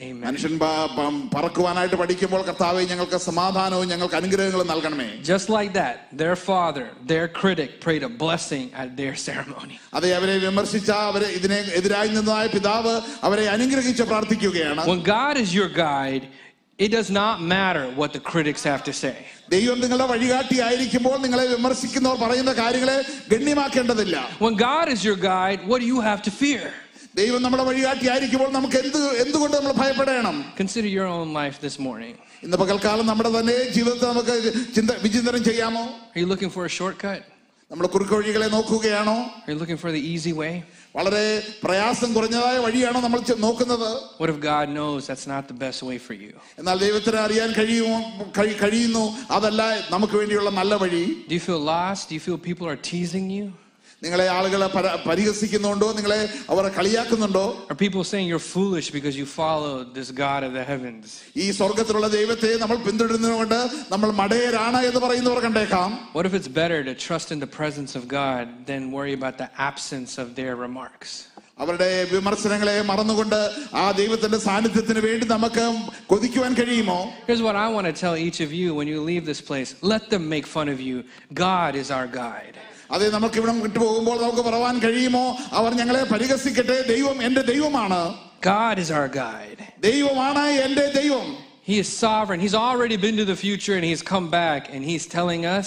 Amen. മനുഷ്യൻ പ- പ- പറക്കുവാനായിട്ട് പഠിക്കുമ്പോൾ കർത്താവെ ഞങ്ങൾക്ക് സമാധാനവും ഞങ്ങൾക്ക് അനുഗ്രഹങ്ങളും നൽകണമേ Just like that, their father, their critic, prayed a blessing at their ceremony. അതെ അവരെ വിമർശിച്ച അവരെ ഇതിനെ എതിരായി നിന്നതായ പിതാവ് അവരെ അനുഗ്രഹിച്ച് പ്രാർത്ഥിക്കുകയാണ് When God is your guide, it does not matter what the critics have to say. ദൈവം നിങ്ങളുടെ വഴികാട്ടി ആയിരിക്കുമ്പോൾ നിങ്ങളെ വിമർശിക്കുന്നവർ പറയുന്ന കാര്യങ്ങളെ ഗണ്യമാക്കേണ്ടതില്ല When God is your guide, what do you have to fear? ദൈവം നമ്മുടെ വഴികാട്ടി ആയിരിക്കുമ്പോൾ നമുക്ക് എന്ത് എന്തുകൊണ്ട് നമ്മൾ ഭയപ്പെടണം Consider your own life this morning. ഇന്ന് പകൽക്കാലം നമ്മുടെ തന്നെ ജീവിതത്തെ നമുക്ക് ചിന്ത വിചിന്തനം ചെയ്യാമോ Are you looking for a shortcut? നമ്മൾ കുറുക്ക് വഴികളെ നോക്കുകയാണോ Are you looking for the easy way? വളരെ പ്രയാസം കുറഞ്ഞതായ വഴിയാണോ നമ്മൾ ചെ- നോക്കുന്നത് What if God knows that's not the best way for you? എന്നാൽ ദൈവത്തിന് അറിയാൻ കഴിയുമോ കഴി- കഴിയുന്നു അതല്ല നമുക്ക് വേണ്ടിയുള്ള നല്ല വഴി Do you feel lost? Do you feel people are teasing you? നിങ്ങളെ ആളുകളെ പര- പരിഹസിക്കുന്നുണ്ടോ നിങ്ങളെ അവർ കളിയാക്കുന്നുണ്ടോ Are people saying you're foolish because you follow this God of the heavens? ഈ സ്വർഗത്തിലുള്ള ദൈവത്തെ നമ്മൾ പിന്തുടരുന്നതുകൊണ്ട് നമ്മൾ മടയരാണ് എന്ന് പറയുന്നവർ കണ്ടേക്കാം What if it's better to trust in the presence of God than worry about the absence of their remarks? അവരുടെ വിമർശനങ്ങളെ മറന്നുകൊണ്ട് ആ ദൈവത്തിന്റെ സാന്നിധ്യത്തിന് വേണ്ടി നമുക്ക് കൊതിക്കുവാൻ കഴിയുമോ Here's what I want to tell each of you when you leave this place let them make fun of you. God is our guide. അതെ നമുക്ക് ഇവിടെ വിട്ടുപോകുമ്പോൾ നമുക്ക് പറവാൻ കഴിയുമോ അവർ ഞങ്ങളെ പരിഹസിക്കട്ടെ ദൈവം എന്റെ ദൈവമാണ് God is our guide. ദൈവമാണ് എന്റെ ദൈവം He is sovereign. He's already been to the future and he's come back and he's telling us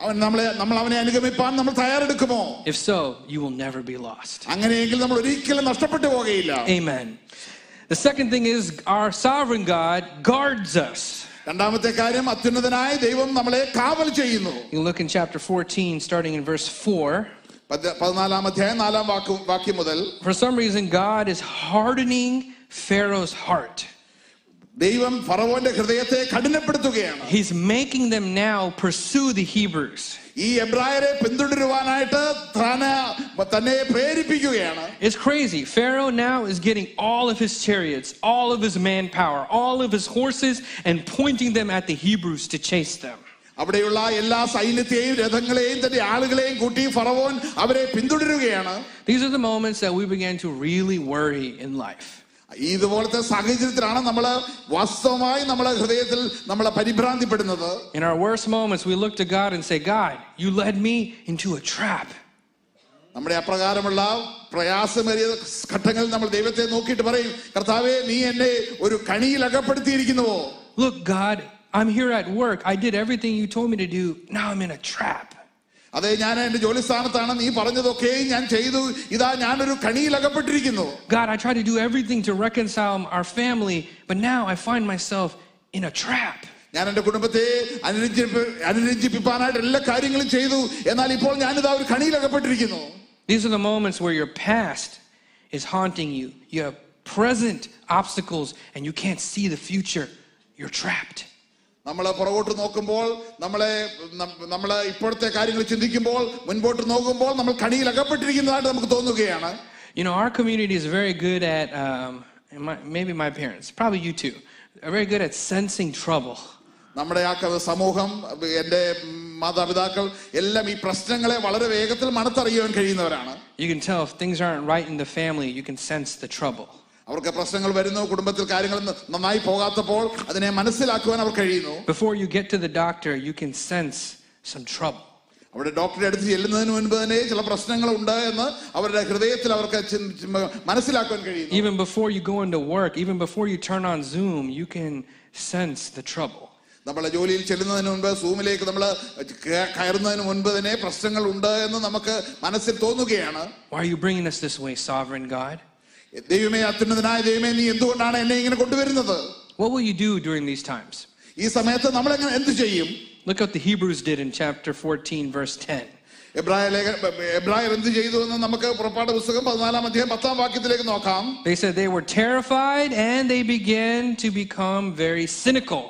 അവൻ നമ്മളെ നമ്മൾ അവനെ അനുഗമിപ്പാൻ നമ്മൾ തയ്യാറെടുക്കുമോ If so, you will never be lost. അങ്ങനെയെങ്കിൽ നമ്മൾ ഒരിക്കലും നഷ്ടപ്പെട്ടു പോകുകയില്ല Amen. The second thing is our sovereign God guards us. രണ്ടാമത്തെ കാര്യം അത്യുന്നതനായ ദൈവം നമ്മളെ കാവൽ ചെയ്യുന്നു You look in chapter 14, starting in verse 4. പത്- പതിനാലാം അധ്യായം നാലാം വാക്ക് വാക്യം മുതൽ For some reason, God is hardening Pharaoh's heart. ദൈവം ഫറവോന്റെ ഹൃദയത്തെ കഠിനപ്പെടുത്തുകയാണ് He's making them now pursue the Hebrews. ഈ എബ്രായരെ പിന്തുടരുവാനായിട്ട് താന് തന്നെ പ്രേരിപ്പിക്കുകയാണ് It's crazy. Pharaoh now is getting all of his chariots, all of his manpower, all of his horses, and pointing them at the Hebrews to chase them. അവിടെയുള്ള എല്ലാ സൈന്യത്തെയും രഥങ്ങളെയും തന്റെ ആളുകളെയും കൂട്ടി ഫറവോൻ അവരെ പിന്തുടരുകയാണ് These are the moments that we begin to really worry in life. ഇതുപോലത്തെ സാഹചര്യത്തിലാണ് നമ്മൾ വാസ്തവമായി നമ്മളെ ഹൃദയത്തിൽ നമ്മളെ പരിഭ്രാന്തിപ്പെടുന്നത് In our worst moments, we look to God and say, God, you led me into a trap. നമ്മുടെ അപ്രകാരമുള്ള പ്രയാസമേറിയ ഘട്ടങ്ങളിൽ നമ്മൾ ദൈവത്തെ നോക്കിയിട്ട് പറയും കർത്താവെ നീ എന്നെ ഒരു കണിയിൽ അകപ്പെടുത്തിയിരിക്കുന്നുവോ Look, God, I'm here at work. I did everything you told me to do. Now I'm in a trap. അതെ ഞാൻ എന്റെ ജോലി സ്ഥാനത്താണ് നീ പറഞ്ഞതൊക്കെയും ഞാൻ ചെയ്തു ഇതാ ഞാനൊരു കണിയിൽ അകപ്പെട്ടിരിക്കുന്നു God, I tried to do everything to reconcile our family, but now I find myself in a trap. ഞാൻ എന്റെ കുടുംബത്തെ അനുരഞ്ജിപ്പ അനുരഞ്ജിപ്പിക്കാനായിട്ട് എല്ലാ കാര്യങ്ങളും ചെയ്തു എന്നാൽ ഇപ്പോൾ ഞാനിതാ ഒരു കണിയിൽ അകപ്പെട്ടിരിക്കുന്നു These are the moments where your past is haunting you. You have present obstacles and you can't see the future. You're trapped. നമ്മൾ പുറകോട്ട് നോക്കുമ്പോൾ നമ്മളെ നമ്മൾ ഇപ്പോഴത്തെ കാര്യങ്ങൾ ചിന്തിക്കുമ്പോൾ മുൻപോട്ട് നോക്കുമ്പോൾ നമ്മൾ കണിയിൽ അകപ്പെട്ടിരിക്കുന്നതായിട്ട് നമുക്ക് തോന്നുകയാണ് You know, our community is very good at, um, and my, maybe my parents, probably you too, are very good at sensing trouble. നമ്മുടെ ആ ക- സമൂഹം എൻ്റെ മാതാപിതാക്കൾ എല്ലാം ഈ പ്രശ്നങ്ങളെ വളരെ വേഗത്തിൽ മണത്തറിയുവാൻ കഴിയുന്നവരാണ് You can tell if things aren't right in the family, you can sense the trouble. അവർക്ക് പ്രശ്നങ്ങൾ വരുന്നു കുടുംബത്തിൽ കാര്യങ്ങൾ ന- നന്നായി പോകാത്തപ്പോൾ അതിനെ മനസ്സിലാക്കുവാൻ അവർ കഴിയുന്നു Before you get to the doctor, you can sense some trouble. അവിടെ ഡോക്ടറെ അടുത്ത് ചെല്ലുന്നതിന് മുൻപ് തന്നെ ചില പ്രശ്നങ്ങൾ ഉണ്ട് എന്ന് അവരുടെ ഹൃദയത്തിൽ അവർക്ക് ചിൻ- ചിൻ- മനസ്സിലാക്കുവാൻ കഴിയുന്നു Even before you go into work, even before you turn on Zoom, you can sense the trouble. നമ്മളെ ജോലിയിൽ ചെല്ലുന്നതിന് മുൻപ് സൂമിലേക്ക് നമ്മൾ കയറുന്നതിന് മുൻപ് തന്നെ പ്രശ്നങ്ങൾ ഉണ്ട് എന്ന് നമുക്ക് മനസ്സിൽ തോന്നുകയാണ് Why are you bringing us this way, sovereign God? ദൈവമേ അത്യുന്നതനായ ദൈവമേ നീ എന്തുകൊണ്ടാണ് എന്നെ ഇങ്ങനെ കൊണ്ടുവരുന്നത് What will you do during these times? ഈ സമയത്ത് നമ്മൾ എങ്ങനെ എന്ത് ചെയ്യും Look what the Hebrews did in chapter 14, verse 10. എബ്രായ ലേഖ എബ്രായർ എന്ത് ചെയ്തു എന്ന് നമുക്ക് പുറപ്പാട് പുസ്തകം പതിനാലാം അധ്യായം പത്താം വാക്യത്തിലേക്ക് നോക്കാം They said they were terrified and they began to become very cynical.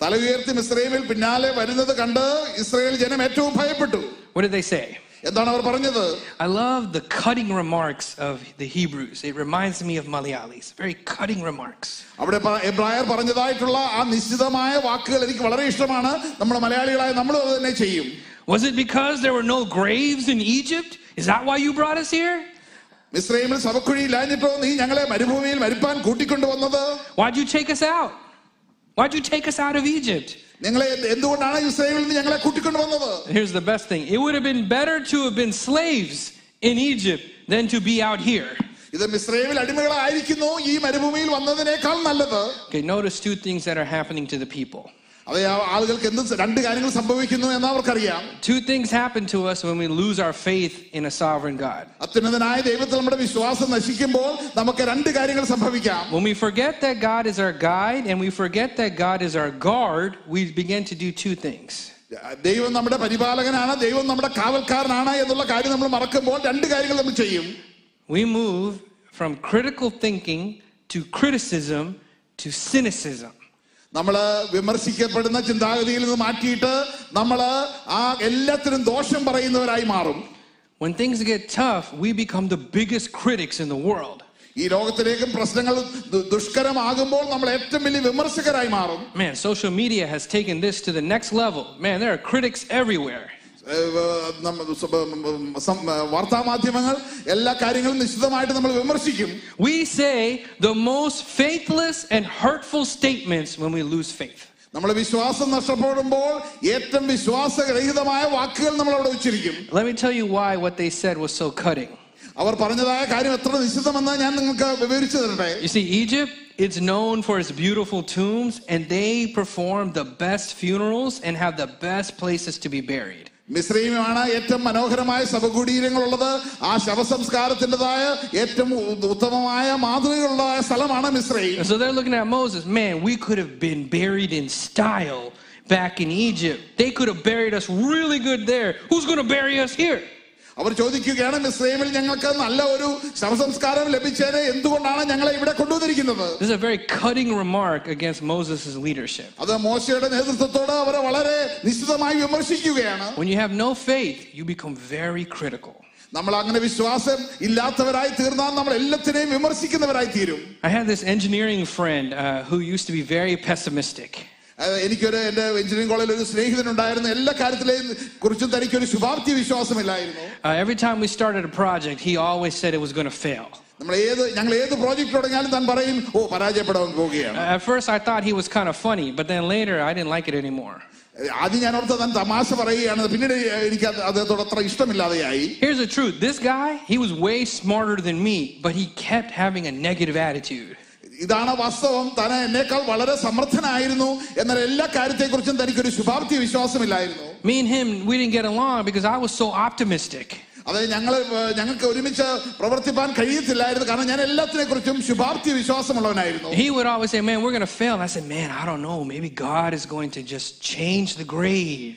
തല ഉയർത്തി ഇസ്രയേലിൽ പിന്നാലെ വരുന്നത് കണ്ട് ഇസ്രയേൽ ജനം ഏറ്റവും ഭയപ്പെട്ടു What did they say? എന്താണ് അവർ പറഞ്ഞത് I love the cutting remarks of the Hebrews. It reminds me of Malayalis. Very cutting remarks. അവിടെ പ- എബ്രായർ പറഞ്ഞതായിട്ടുള്ള ആ നിശ്ചിതമായ വാക്കുകൾ എനിക്ക് വളരെ ഇഷ്ടമാണ് നമ്മൾ മലയാളികളായ നമ്മളും അത് തന്നെ ചെയ്യും Was it because there were no graves in Egypt? Is that why you brought us here? മിസ്രൈമിൽ ശവക്കുഴി ഇല്ലാഞ്ഞിട്ടോ നീ ഞങ്ങളെ മരുഭൂമിയിൽ മരിപ്പാൻ കൂട്ടിക്കൊണ്ടുവന്നത് Why'd you take us out? Why'd you take us out of Egypt? നിങ്ങളെ എന്ത്- എന്തുകൊണ്ടാണ് ഇസ്രയേലിൽ നിന്ന് ഞങ്ങളെ കൂട്ടിക്കൊണ്ടുവന്നത് Here's the best thing it would have been better to have been slaves in Egypt than to be out here. ഇത് മിസ്രൈമിൽ അടിമകളായിരിക്കുന്നു ഈ മരുഭൂമിയിൽ വന്നതിനേക്കാൾ നല്ലത് Okay, notice two things that are happening to the people. അതെ ആ ആളുകൾക്ക് എന്ത് രണ്ട് കാര്യങ്ങൾ സംഭവിക്കുന്നു എന്ന് അവർക്കറിയാം Two things happen to us when we lose our faith in a sovereign God. അത്യുന്നതനായ ദൈവത്തിൽ നമ്മുടെ വിശ്വാസം നശിക്കുമ്പോൾ നമുക്ക് രണ്ട് കാര്യങ്ങൾ സംഭവിക്കാം When we forget that God is our guide and we forget that God is our guard, we begin to do two things. ദൈവം നമ്മുടെ പരിപാലകനാണ് ദൈവം നമ്മുടെ കാവൽക്കാരനാണ് എന്നുള്ള കാര്യം നമ്മൾ മറക്കുമ്പോൾ രണ്ട് കാര്യങ്ങൾ നമ്മൾ ചെയ്യും We move from critical thinking to criticism to cynicism. നമ്മൾ വിമർശിക്കപ്പെടുന്ന ചിന്താഗതിയിൽ നിന്ന് മാറ്റിയിട്ട് നമ്മൾ ആ എല്ലാത്തിനും ദോഷം പറയുന്നവരായി മാറും When things get tough, we become the biggest critics in the world. ഈ ലോകത്തിലേക്കും പ്രശ്നങ്ങൾ ദു- ദുഷ്കരമാകുമ്പോൾ നമ്മൾ ഏറ്റവും വലിയ വിമർശകരായി മാറും Man, social media has taken this to the next level. Man, there are critics everywhere. ഏഹ് നമ്മ- സ- സം- വാർത്താ മാധ്യമങ്ങൾ എല്ലാ കാര്യങ്ങളും നിശ്ചിതമായിട്ട് നമ്മൾ വിമർശിക്കും We say the most faithless and hurtful statements when we lose faith. നമ്മൾ വിശ്വാസം നഷ്ടപ്പെടുമ്പോൾ ഏറ്റവും വിശ്വാസരഹിതമായ വാക്കുകൾ നമ്മൾ അവിടെ ഉച്ചരിക്കും Let me tell you why what they said was so cutting. അവർ പറഞ്ഞതായ കാര്യം എത്ര നിശ്ചിതമെന്ന് ഞാൻ നിങ്ങൾക്ക് വിവരിച്ചു തരട്ടെ You see, Egypt, it's known for its beautiful tombs, and they perform the best funerals and have the best places to be buried. മിശ്രീമാണ് ഏറ്റവും മനോഹരമായ ശവകുടീരങ്ങളുള്ളത് ആ ശവസംസ്കാരത്തിൻ്റെതായ ഏറ്റവും ഉ- ഉത്തമമായ മാതൃകകളുള്ളതായ സ്ഥലമാണ് മിശ്രയും And so they're looking at Moses, man, we could have been buried in style back in Egypt. They could have buried us really good there. Who's going to bury us here? അവർ ചോദിക്കുകയാണ് മിശ്രൈമിൽ ഞങ്ങൾക്ക് നല്ല ഒരു ശവസംസ്കാരം ലഭിച്ചതിന് എന്തുകൊണ്ടാണ് ഞങ്ങളെ ഇവിടെ കൊണ്ടുവന്നിരിക്കുന്നത് This is a very cutting remark against Moses' leadership. അത് മോശയുടെ നേതൃത്വത്തോട് അവരെ വളരെ നിശ്ചിതമായി വിമർശിക്കുകയാണ് When you have no faith, you become very critical. നമ്മൾ അങ്ങനെ വിശ്വാസം ഇല്ലാത്തവരായി തീർന്നാൽ നമ്മൾ എല്ലാത്തിനെയും വിമർശിക്കുന്നവരായി തീരും I had this engineering friend uh, who used to be very pessimistic. അത് എനിക്കൊരു എൻ്റെ എഞ്ചിനീയറിംഗ് കോളേജിൽ ഒരു സ്നേഹിതനുണ്ടായിരുന്നു എല്ലാ കാര്യത്തിലെയും കുറിച്ചും തനിക്കൊരു ശുഭാപ്തി വിശ്വാസമില്ലായിരുന്നു Uh, every time we started a project, he always said it was going to fail. നമ്മൾ ഏത് ഞങ്ങൾ ഏത് പ്രോജക്റ്റ് തുടങ്ങിയാലും താൻ പറയും ഓ പരാജയപ്പെടാൻ പോവുകയാണ് At first, I thought he was kind of funny, but then later, I didn't like it anymore. ആദ്യം ഞാൻ ഓർത്ത് താൻ തമാശ പറയുകയാണ് പിന്നീട് എനിക്ക് അത് അദ്ദേഹത്തോട് അത്ര ഇഷ്ടമില്ലാതെയായി Here's the truth this guy, he was way smarter than me, but he kept having a negative attitude. ഇതാണ് വാസ്തവം താൻ എന്നേക്കാൾ വളരെ സമർത്ഥനായിരുന്നു എന്നാൽ എല്ലാ കാര്യത്തെക്കുറിച്ചും തനിക്കൊരു ശുഭാപ്തി വിശ്വാസമില്ലായിരുന്നു Me and him, we didn't get along because I was so optimistic. അത് ഞങ്ങൾ ഞങ്ങൾക്ക് ഒരുമിച്ച് പ്രവർത്തിപ്പാൻ കഴിയത്തില്ലായിരുന്നു കാരണം ഞാൻ എല്ലാത്തിനെ കുറിച്ചും ശുഭാപ്തി വിശ്വാസമുള്ളവനായിരുന്നു He would always say, Man, we're going to fail. And I said, Man, I don't know. Maybe God is going to just change the grade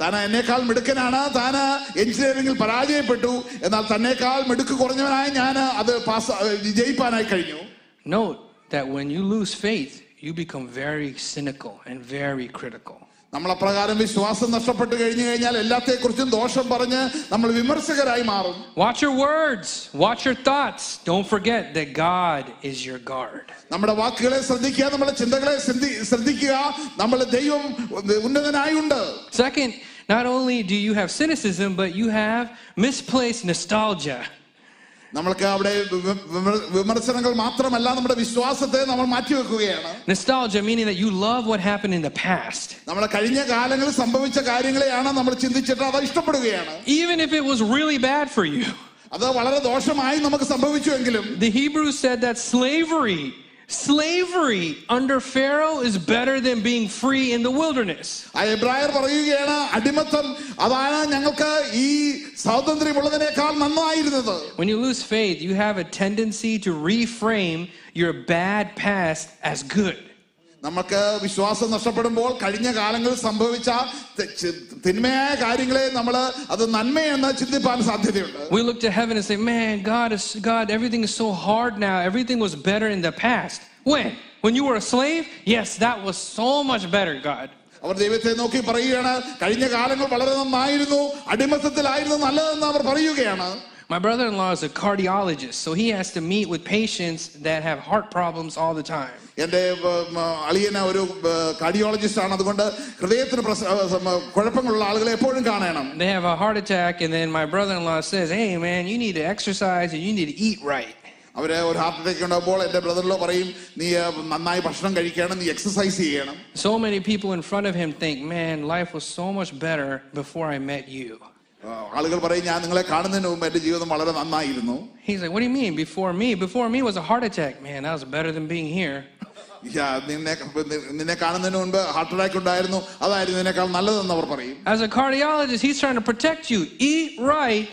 താൻ എന്നേക്കാൾ മിടുക്കനാണ് താൻ എഞ്ചിനീയറിംഗിൽ പരാജയപ്പെട്ടു എന്നാൽ തന്നേക്കാൾ മിടുക്ക് കുറഞ്ഞവനായ ഞാൻ അത് പാസ് വിജയിപ്പാനായി കഴിഞ്ഞു Note that when you lose faith, you become very cynical and very critical. നമ്മൾ അപ്രകാരം വിശ്വാസം നഷ്ടപ്പെട്ടു കഴിഞ്ഞു കഴിഞ്ഞാൽ എല്ലാത്തെക്കുറിച്ചും ദോഷം പറഞ്ഞ് നമ്മൾ വിമർശകരായി മാറും Watch your words, watch your thoughts. Don't forget that God is your guard. നമ്മുടെ വാക്കുകളെ ശ്രദ്ധിക്കുക നമ്മുടെ ചിന്തകളെ ശ്രദ്ധി- ശ്രദ്ധിക്കുക നമ്മൾ ദൈവം ഉന്നതനായുണ്ട് Second, not only do you have cynicism, but you have misplaced nostalgia. നമ്മൾക്ക് അവിടെ വിമ- വിമർ- വിമർശനങ്ങൾ മാത്രമല്ല നമ്മുടെ വിശ്വാസത്തെ നമ്മൾ മാറ്റിവെക്കുകയാണ് Nostalgia meaning that you love what happened in the past. നമ്മുടെ കഴിഞ്ഞ കാലങ്ങളിൽ സംഭവിച്ച കാര്യങ്ങളെയാണ് നമ്മൾ ചിന്തിച്ചിട്ട് അത് ഇഷ്ടപ്പെടുകയാണ് Even if it was really bad for you. അത് വളരെ ദോഷമായി നമുക്ക് സംഭവിച്ചുവെങ്കിലും The Hebrews said that slavery, slavery under Pharaoh is better than being free in the wilderness. ആ എബ്രായർ പറയുകയാണ് അടിമത്തം അതാണ് ഞങ്ങൾക്ക് ഈ സ്വാതന്ത്ര്യമുള്ളതിനേക്കാൾ നന്നായിരുന്നത് When you lose faith, you have a tendency to reframe your bad past as good. നമുക്ക് വിശ്വാസം നഷ്ടപ്പെടുമ്പോൾ കഴിഞ്ഞ കാലങ്ങളിൽ സംഭവിച്ച തെ- ചി- തിന്മയായ കാര്യങ്ങളെ നമ്മൾ അത് നന്മയെന്ന് ചിന്തിപ്പാൻ സാധ്യതയുണ്ട് We look to heaven and say, "Man, God is God. Everything is so hard now. Everything was better in the past." When? When you were a slave? Yes, that was so much better, God. അവർ ദൈവത്തെ നോക്കി പറയുകയാണ് കഴിഞ്ഞ കാലങ്ങൾ വളരെ നന്നായിരുന്നു അടിമത്തത്തിലായിരുന്നു നല്ലതെന്ന് അവർ പറയുകയാണ് My brother-in-law is a cardiologist, so he has to meet with patients that have heart problems all the time. എൻ്റെ ഉം, അളിയന ഒരു കാർഡിയോളജിസ്റ്റ് ആണ് അതുകൊണ്ട് ഹൃദയത്തിന് പ്രശ്ന ഏ, സം- കുഴപ്പങ്ങളുള്ള ആളുകളെ എപ്പോഴും കാണണം They have a heart attack, and then my brother-in-law says, "Hey, man, you need to exercise and you need to eat right." അവര് ഒരു ഹാർട്ട് അറ്റാക്ക് ഉണ്ടാകുമ്പോൾ എൻ്റെ ബ്രദറിലോ പറയും നീ ഏ, നന്നായി ഭക്ഷണം കഴിക്കണം നീ എക്സസൈസ് ചെയ്യണം So many people in front of him think, "Man, life was so much better before I met you." ആ, ആളുകൾ പറയും ഞാൻ നിങ്ങളെ കാണുന്നതിന് മുമ്പ് എൻ്റെ ജീവിതം വളരെ നന്നായിരുന്നു He's like, "What do you mean? Before me? Before me was a heart attack. Man, that was better than being here." യാ, നിന്നെ നിന്നെ കാണുന്നതിന് മുൻപ് ഹാർട്ട് അറ്റാക്ക് ഉണ്ടായിരുന്നു അതായിരുന്നു ഇതിനേക്കാൾ നല്ലതെന്ന് അവർ പറയും As a cardiologist, he's trying to protect you. Eat right,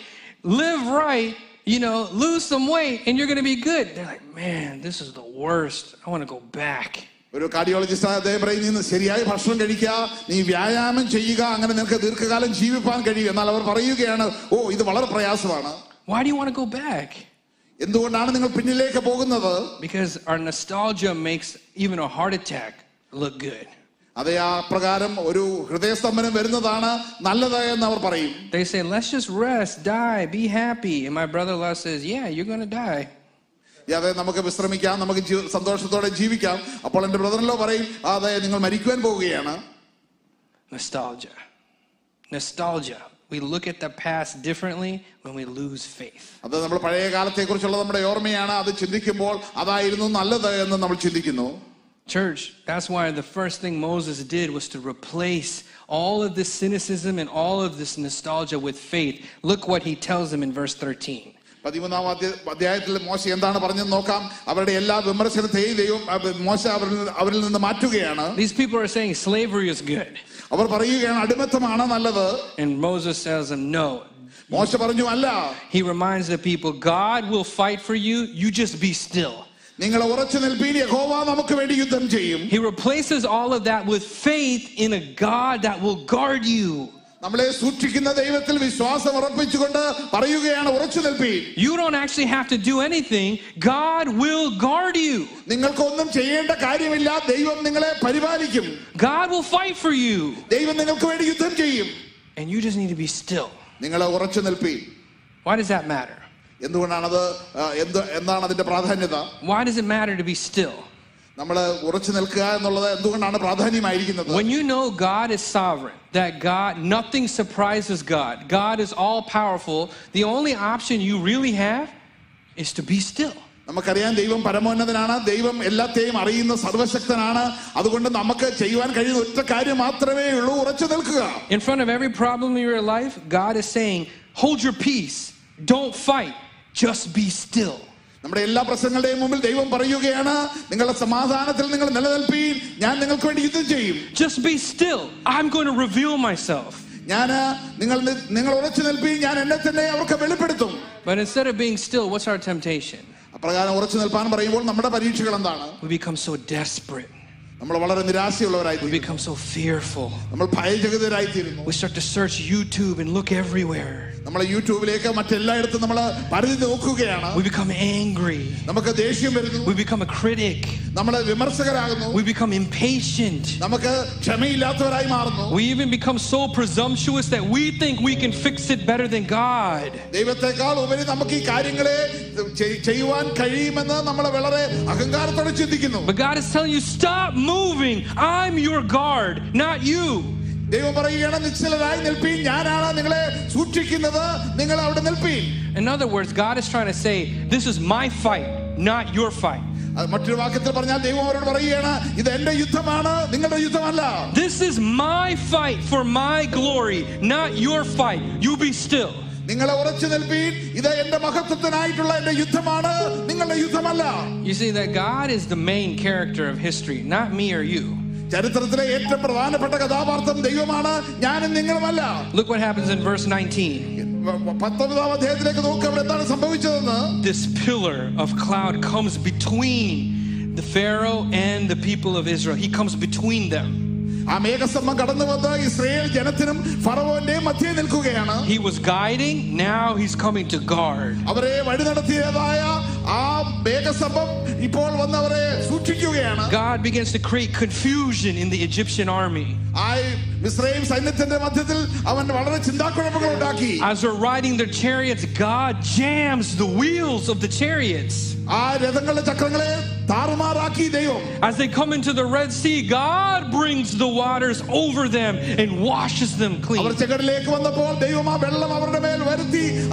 live right, you know, lose some weight, and you're going to be good. They're like, man, this is the worst. I want to go back. ഒരു cardiologist അദ്ദേഹം പറയും നീ ശരിയായ ഭക്ഷണം കഴിക്കുക നീ വ്യായാമം ചെയ്യുക അങ്ങനെ നിനക്ക് ദീർഘകാലം ജീവിപ്പാൻ കഴിയും എന്നാൽ അവർ പറയുകയാണ് ഓ ഇത് വളരെ പ്രയാസമാണ് Why do you want to go back? എന്തുകൊണ്ടാണ് നിങ്ങൾ പിന്നിലേക്ക് പോകുന്നത് Because our nostalgia makes even a heart attack look good. അതേ ആ പ്രകാരം ഒരു ഹൃദയസ്തംഭനം വരുന്നതാണ് നല്ലത് എന്ന് അവർ പറയും They say, let's just rest, die, be happy. And my brother law says, yeah, you're going to die. ഈ അതെ നമുക്ക് വിശ്രമിക്കാം നമുക്ക് ജീ- സന്തോഷത്തോടെ ജീവിക്കാം അപ്പോൾ എന്റെ ബ്രദറിലോ പറയും "ആ, അതെ നിങ്ങൾ മരിക്കുവാൻ പോവുകയാണ് Nostalgia. Nostalgia. We look at the past differently when we lose faith. അത് നമ്മൾ പഴയ കാലത്തെ കുറിച്ചുള്ള നമ്മുടെ ഓർമ്മയാണ് അത് ചിന്തിക്കുമ്പോൾ അതായിരുന്നു നല്ലത് എന്ന് നമ്മൾ ചിന്തിക്കുന്നു Church, that's why the first thing Moses did was to replace all of this cynicism and all of this nostalgia with faith. Look what he tells them in verse 13. പതിമൂന്നാം അധ്യ- അധ്യായത്തിൽ മോശ എന്താണ് പറഞ്ഞെന്ന് നോക്കാം അവരുടെ എല്ലാ വിമർശനത്തെയും ദൈവം അവ- മോശ അവരിൽ നിന്ന് അവരിൽ നിന്ന് മാറ്റുകയാണ് These people are saying slavery is good. അവർ പറയുകയാണ് അടിമത്തമാണ് നല്ലത് And Moses tells them, no. മോശ പറഞ്ഞു അല്ല He reminds the people, God will fight for you, you just be still. നിങ്ങൾ ഉറച്ചു നിൽപ്പീൻ യഹോവ നമുക്ക് വേണ്ടി യുദ്ധം ചെയ്യും He replaces all of that with faith in a God that will guard you. നമ്മളെ സൂക്ഷിക്കുന്ന ദൈവത്തിൽ വിശ്വാസം ഉറപ്പിച്ചുകൊണ്ട് പറയുകയാണ് ഉറച്ചു നിൽപ്പി. You don't actually have to do anything God will guard you നിങ്ങൾക്ക് ഒന്നും ചെയ്യേണ്ട കാര്യമില്ല. ദൈവം നിങ്ങളെ പരിപാലിക്കും. God will fight for you ദൈവം നിങ്ങൾക്ക് വേണ്ടി യുദ്ധം ചെയ്യും. And you just need to be still നിങ്ങൾ ഉറച്ചു നിൽപ്പി. വാട്ട് ഈസ് ദാറ്റ് മാറ്റർ എന്തുകൊണ്ടാണ് അത് എന്താണ് അതിന്റെ പ്രാധാന്യത? What is it matter to be still നമ്മൾ ഉറച്ചു നിൽക്കുക എന്നുള്ളത് എന്തുകൊണ്ടാണ് പ്രാധാന്യമായിരിക്കുന്നത് When you know God is sovereign, that God, nothing surprises God, God is all powerful, the only option you really have is to be still. നമുക്കറിയാം ദൈവം പരമോന്നതനാണ് ദൈവം എല്ലാത്തെയും അറിയുന്ന സർവശക്തനാണ് അതുകൊണ്ട് നമുക്ക് ചെയ്യുവാൻ കഴിയുന്ന ഒറ്റ കാര്യം മാത്രമേ ഉള്ളൂ ഉറച്ചു നിൽക്കുക In front of every problem in your life, God is saying, hold your peace, don't fight, just be still. നമ്മുടെ എല്ലാ പ്രശ്നങ്ങളുടെയും മുമ്പിൽ ദൈവം പറയുകയാണ് നിങ്ങളുടെ സമാധാനത്തിൽ നിങ്ങൾ നിലനിൽപ്പീൻ ഞാൻ നിങ്ങൾക്ക് വേണ്ടി യുദ്ധം ചെയ്യും Just be still. I'm going to reveal myself. ഞാൻ നിങ്ങൾ നി- നിങ്ങൾ ഉറച്ചു നിൽപ്പീൻ ഞാൻ എന്നെ തന്നെ അവർക്ക് വെളിപ്പെടുത്തും But instead of being still, what's our temptation? അപ്രകാരം ഉറച്ചു നിൽപ്പാൻ പറയുമ്പോൾ നമ്മുടെ പരീക്ഷകൾ എന്താണ് We become so desperate. നമ്മൾ വളരെ നിരാശയുള്ളവരായി We തീരുന്നു. become so fearful. നമ്മൾ ഭയചകിതരായി തീരുന്നു We start to search YouTube and look everywhere. നമ്മൾ യൂട്യൂബിലേക്ക് മറ്റെല്ലായിടത്തും നമ്മൾ പരിധി നോക്കുകയാണ് We become angry. നമുക്ക് ദേഷ്യം വരുന്നു We become a critic. നമ്മൾ വിമർശകരാകുന്നു We become impatient. നമുക്ക് ക്ഷമയില്ലാത്തവരായി മാറുന്നു We even become so presumptuous that we think we can fix it better than God. ദൈവത്തെക്കാൾ ഉപരി നമുക്ക് ഈ കാര്യങ്ങളെ ചെയ്- ചെയ്യുവാൻ കഴിയുമെന്ന് നമ്മൾ വളരെ അഹങ്കാരത്തോടെ ചിന്തിക്കുന്നു But God is telling you, stop moving. I'm your guard, not you. ദൈവം പറയുകയാണ് നിശ്ചലരായി നിൽപ്പീൻ ഞാനാണ് നിങ്ങളെ സൂക്ഷിക്കുന്നത് നിങ്ങൾ അവിടെ നിൽപ്പീൻ In other words, God is trying to say, this is my fight, not your fight. അത് മറ്റൊരു വാക്യത്തിൽ പറഞ്ഞാൽ ദൈവം അവരോട് പറയുകയാണ് ഇത് എന്റെ യുദ്ധമാണ് നിങ്ങളുടെ യുദ്ധമല്ല This is my fight for my glory, not your fight. You be still. നിങ്ങളെ ഉറച്ചു നിൽപ്പീൻ ഇത് എന്റെ മഹത്വത്തിനായിട്ടുള്ള എന്റെ യുദ്ധമാണ് നിങ്ങളുടെ യുദ്ധമല്ല You see that God is the main character of history, not me or you. ചരിത്രത്തിലെ ഏറ്റവും പ്രധാനപ്പെട്ട കഥാപാത്രം ദൈവമാണ് ഞാനും നിങ്ങളുമല്ല Look what happens in verse 19. പത്തൊമ്പതാം അധ്യായത്തിലേക്ക് നോക്കുക അവിടെ എന്താണ് സംഭവിച്ചതെന്ന് This pillar of cloud comes between the Pharaoh and the people of Israel. He comes between them. ആ മേഘസ്തംഭം കടന്നു വന്ന് ഇസ്രയേൽ ജനത്തിനും ഫറവോന്റെയും മധ്യേ നിൽക്കുകയാണ് He was guiding, now he's coming to guard. അവരെ വഴി നടത്തിയതായ ആ മേഘസ്തംഭം ഇപ്പോൾ വന്ന് അവരെ സൂക്ഷിക്കുകയാണ് God begins to create confusion in the Egyptian army. ആ ഇസ്രയേൽ സൈന്യത്തിന്റെ മധ്യത്തിൽ അവൻ വളരെ ചിന്താക്കുഴപ്പങ്ങൾ ഉണ്ടാക്കി As they're riding their chariots, God jams the wheels of the chariots. ആ രഥങ്ങളുടെ ചക്രങ്ങളെ താറുമാറാക്കി ദൈവം As they come into the Red Sea, God brings the waters over them and washes them our clean. ചെകടിലേക്ക് വന്നപ്പോൾ ദൈവം ആ വെള്ളം അവരുടെ മേൽ വരുത്തി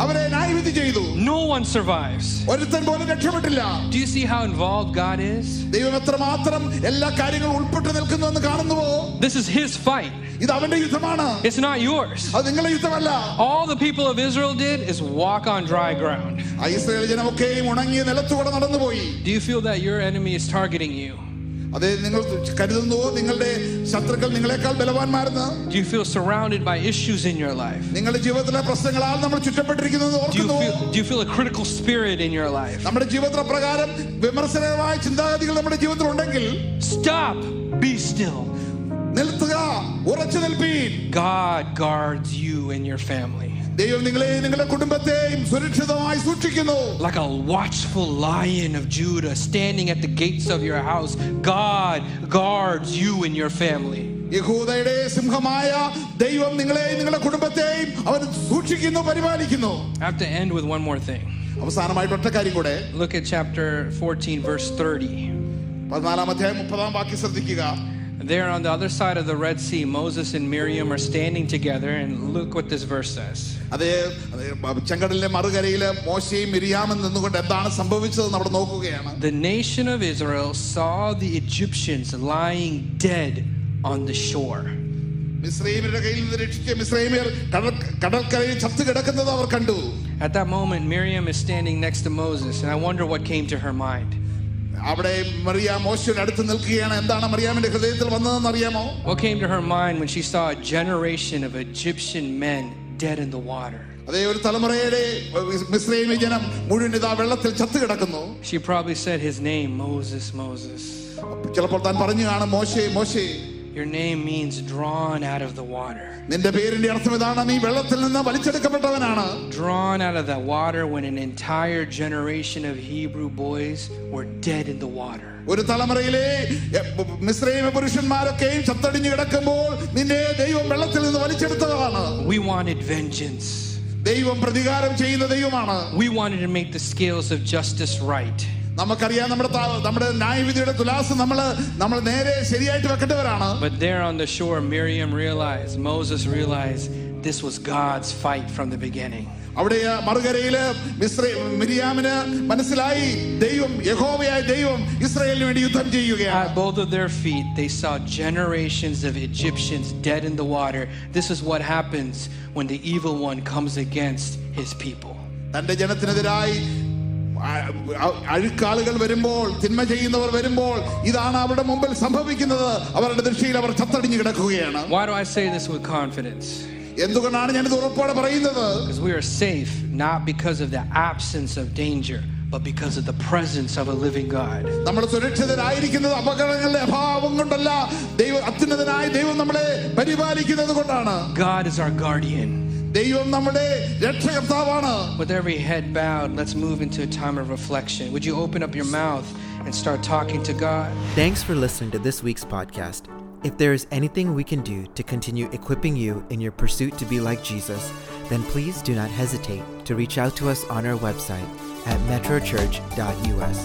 അവരെ ന്യായവിധി ചെയ്തു No one survives. ഒരുത്തൻ പോലും രക്ഷപ്പെട്ടില്ല Do you see how involved God is? ദൈവം എത്രമാത്രം എല്ലാ കാര്യങ്ങളും ഉൾപ്പെട്ട് നിൽക്കുന്നു എന്ന് കാണുന്നുവോ This is his fight. ഇത് അവന്റെ യുദ്ധമാണ് It's not yours. അത് നിങ്ങളുടെ യുദ്ധമല്ല All the people of Israel did is walk on dry ground. ആ ഇസ്രയേൽ ജനമൊക്കെയും ഉണങ്ങിയ നിലത്തൂടെ നടന്നുപോയി Do you feel that your enemy is targeting you? അതെ നിങ്ങൾ കരുതുന്നുവോ നിങ്ങളുടെ ശത്രുക്കൾ നിങ്ങളെക്കാൾ ബലവാന്മാരെന്ന് Do you feel surrounded by issues in your life? നിങ്ങളുടെ ജീവിതത്തിലെ പ്രശ്നങ്ങളാൽ നമ്മൾ ചുറ്റപ്പെട്ടിരിക്കുന്നത് Do you, ഓർക്കുന്നുവോ feel, do you feel a critical spirit in your life? നമ്മുടെ ജീവിത പ്രകാരം വിമർശനമായ ചിന്താഗതികൾ നമ്മുടെ ജീവിതത്തിൽ ഉണ്ടെങ്കിൽ Stop. Be still. നിൽത്തുക ഉറച്ചു നിൽപ്പീൻ God guards you and your family. ദൈവം നിങ്ങളെയും നിങ്ങളുടെ കുടുംബത്തെയും സുരക്ഷിതമായി സൂക്ഷിക്കുന്നു Like a watchful lion of Judah standing at the gates of your house, God guards you and your family. യഹൂദയുടെ സിംഹമായ ദൈവം നിങ്ങളെയും നിങ്ങളുടെ കുടുംബത്തെയും അവൻ സൂക്ഷിക്കുന്നു പരിപാലിക്കുന്നു I have to end with one more thing. അവസാനമായിട്ട് ഒറ്റ കാര്യം കൂടെ Look at chapter 14, verse 30. പതിനാലാം അധ്യായം മുപ്പതാം വാക്യം ശ്രദ്ധിക്കുക There on the other side of the Red Sea, Moses and Miriam are standing together, and look what this verse says. അതേ അതേ, ചെങ്കടലിന്റെ മറുകരയില് മോശയും മിരിയാമും നിന്നുകൊണ്ട് എന്താണ് സംഭവിച്ചത് നമ്മൾ നോക്കുകയാണ് The nation of Israel saw the Egyptians lying dead on the shore. മിസ്രൈമിന്റെ കയ്യിൽ നിന്ന് രക്ഷിച്ച മിസ്രൈമിയർ കടൽ കടൽക്കരയിൽ ചത്തു കിടക്കുന്നത് അവർ കണ്ടു At that moment, Miriam is standing next to Moses, and I wonder what came to her mind. അവിടെ മറിയ മോശയുടെ അടുത്ത് നിൽക്കുകയാണ് എന്താണ് മറിയാമിന്റെ ഹൃദയത്തിൽ വന്നതെന്ന് അറിയാമോ What came to her mind when she saw a generation of Egyptian men dead in the water? അതേ ഒരു തലമുറയുടെ മിസ്രൈമി ജനം മുഴുവൻ ഇതാ വെള്ളത്തിൽ ചത്തു കിടക്കുന്നു She probably said his name, Moses, Moses. ചിലപ്പോൾ താൻ പറഞ്ഞു കാണും മോശേ മോശേ Your name means drawn out of the water. നിന്റെ പേരിന്റെ അർത്ഥം ഇതാണ് നീ വെള്ളത്തിൽ നിന്ന് വലിച്ചെടുക്കപ്പെട്ടവനാണ് Drawn out of the water when an entire generation of Hebrew boys were dead in the water. ഒരു തലമുറയിലെ മിശ്രൈമ പുരുഷന്മാരൊക്കെയും ചത്തടിഞ്ഞു കിടക്കുമ്പോൾ നിന്നെ ദൈവം വെള്ളത്തിൽ നിന്ന് വലിച്ചെടുത്തതാണ് We wanted vengeance. ദൈവം പ്രതികാരം ചെയ്യുന്ന ദൈവമാണ് We wanted to make the scales of justice right. നമുക്കറിയാം നമ്മുടെ താ- നമ്മുടെ ന്യായവിധിയുടെ തുലാസ് നമ്മൾ നമ്മൾ നേരെ ശരിയായിട്ട് വെക്കേണ്ടവരാണ് But there on the shore, Miriam realized, Moses realized, this was God's fight from the beginning. അവിടെ മറുകരയില് മിശ്ര മിരിയാമിന് മനസ്സിലായി ദൈവം യഹോവയായ ദൈവം ഇസ്രായേലിന് വേണ്ടി യുദ്ധം ചെയ്യുകയാണ് At both of their feet, they saw generations of Egyptians dead in the water. This is what happens when the evil one comes against his people. തന്റെ ജനത്തിനെതിരായി അ- അ- അഴുക്കാളുകൾ വരുമ്പോൾ തിന്മ ചെയ്യുന്നവർ വരുമ്പോൾ ഇതാണ് അവരുടെ മുമ്പിൽ സംഭവിക്കുന്നത് അവരുടെ ദൃഷ്ടിയിൽ അവർ ചത്തടിഞ്ഞു കിടക്കുകയാണ് Why do I say this with confidence? എന്തുകൊണ്ടാണ് ഞാനിത് ഉറപ്പോടെ പറയുന്നത് Because we are safe not because of the absence of danger, but because of the presence of a living God. നമ്മൾ സുരക്ഷിതരായിരിക്കുന്നത് അപകടങ്ങളുടെ അഭാവം കൊണ്ടല്ല ദൈവം അത്യുന്നതനായ ദൈവം നമ്മളെ പരിപാലിക്കുന്നത് കൊണ്ടാണ് God is our guardian. ദൈവം നമ്മുടെ രക്ഷകർത്താവാണ് With every head bowed, let's move into a time of reflection. Would you open up your mouth and start talking to God? Thanks for listening to this week's podcast. If there is anything we can do to continue equipping you in your pursuit to be like Jesus, then please do not hesitate to reach out to us on our website at metrochurch.us.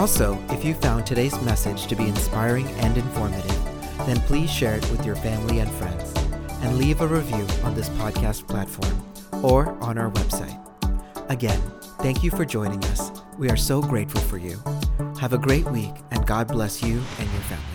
Also, if you found today's message to be inspiring and informative, then please share it with your family and friends and leave a review on this podcast platform or on our website. Again, thank you for joining us. We are so grateful for you. Have a great week and God bless you and your family.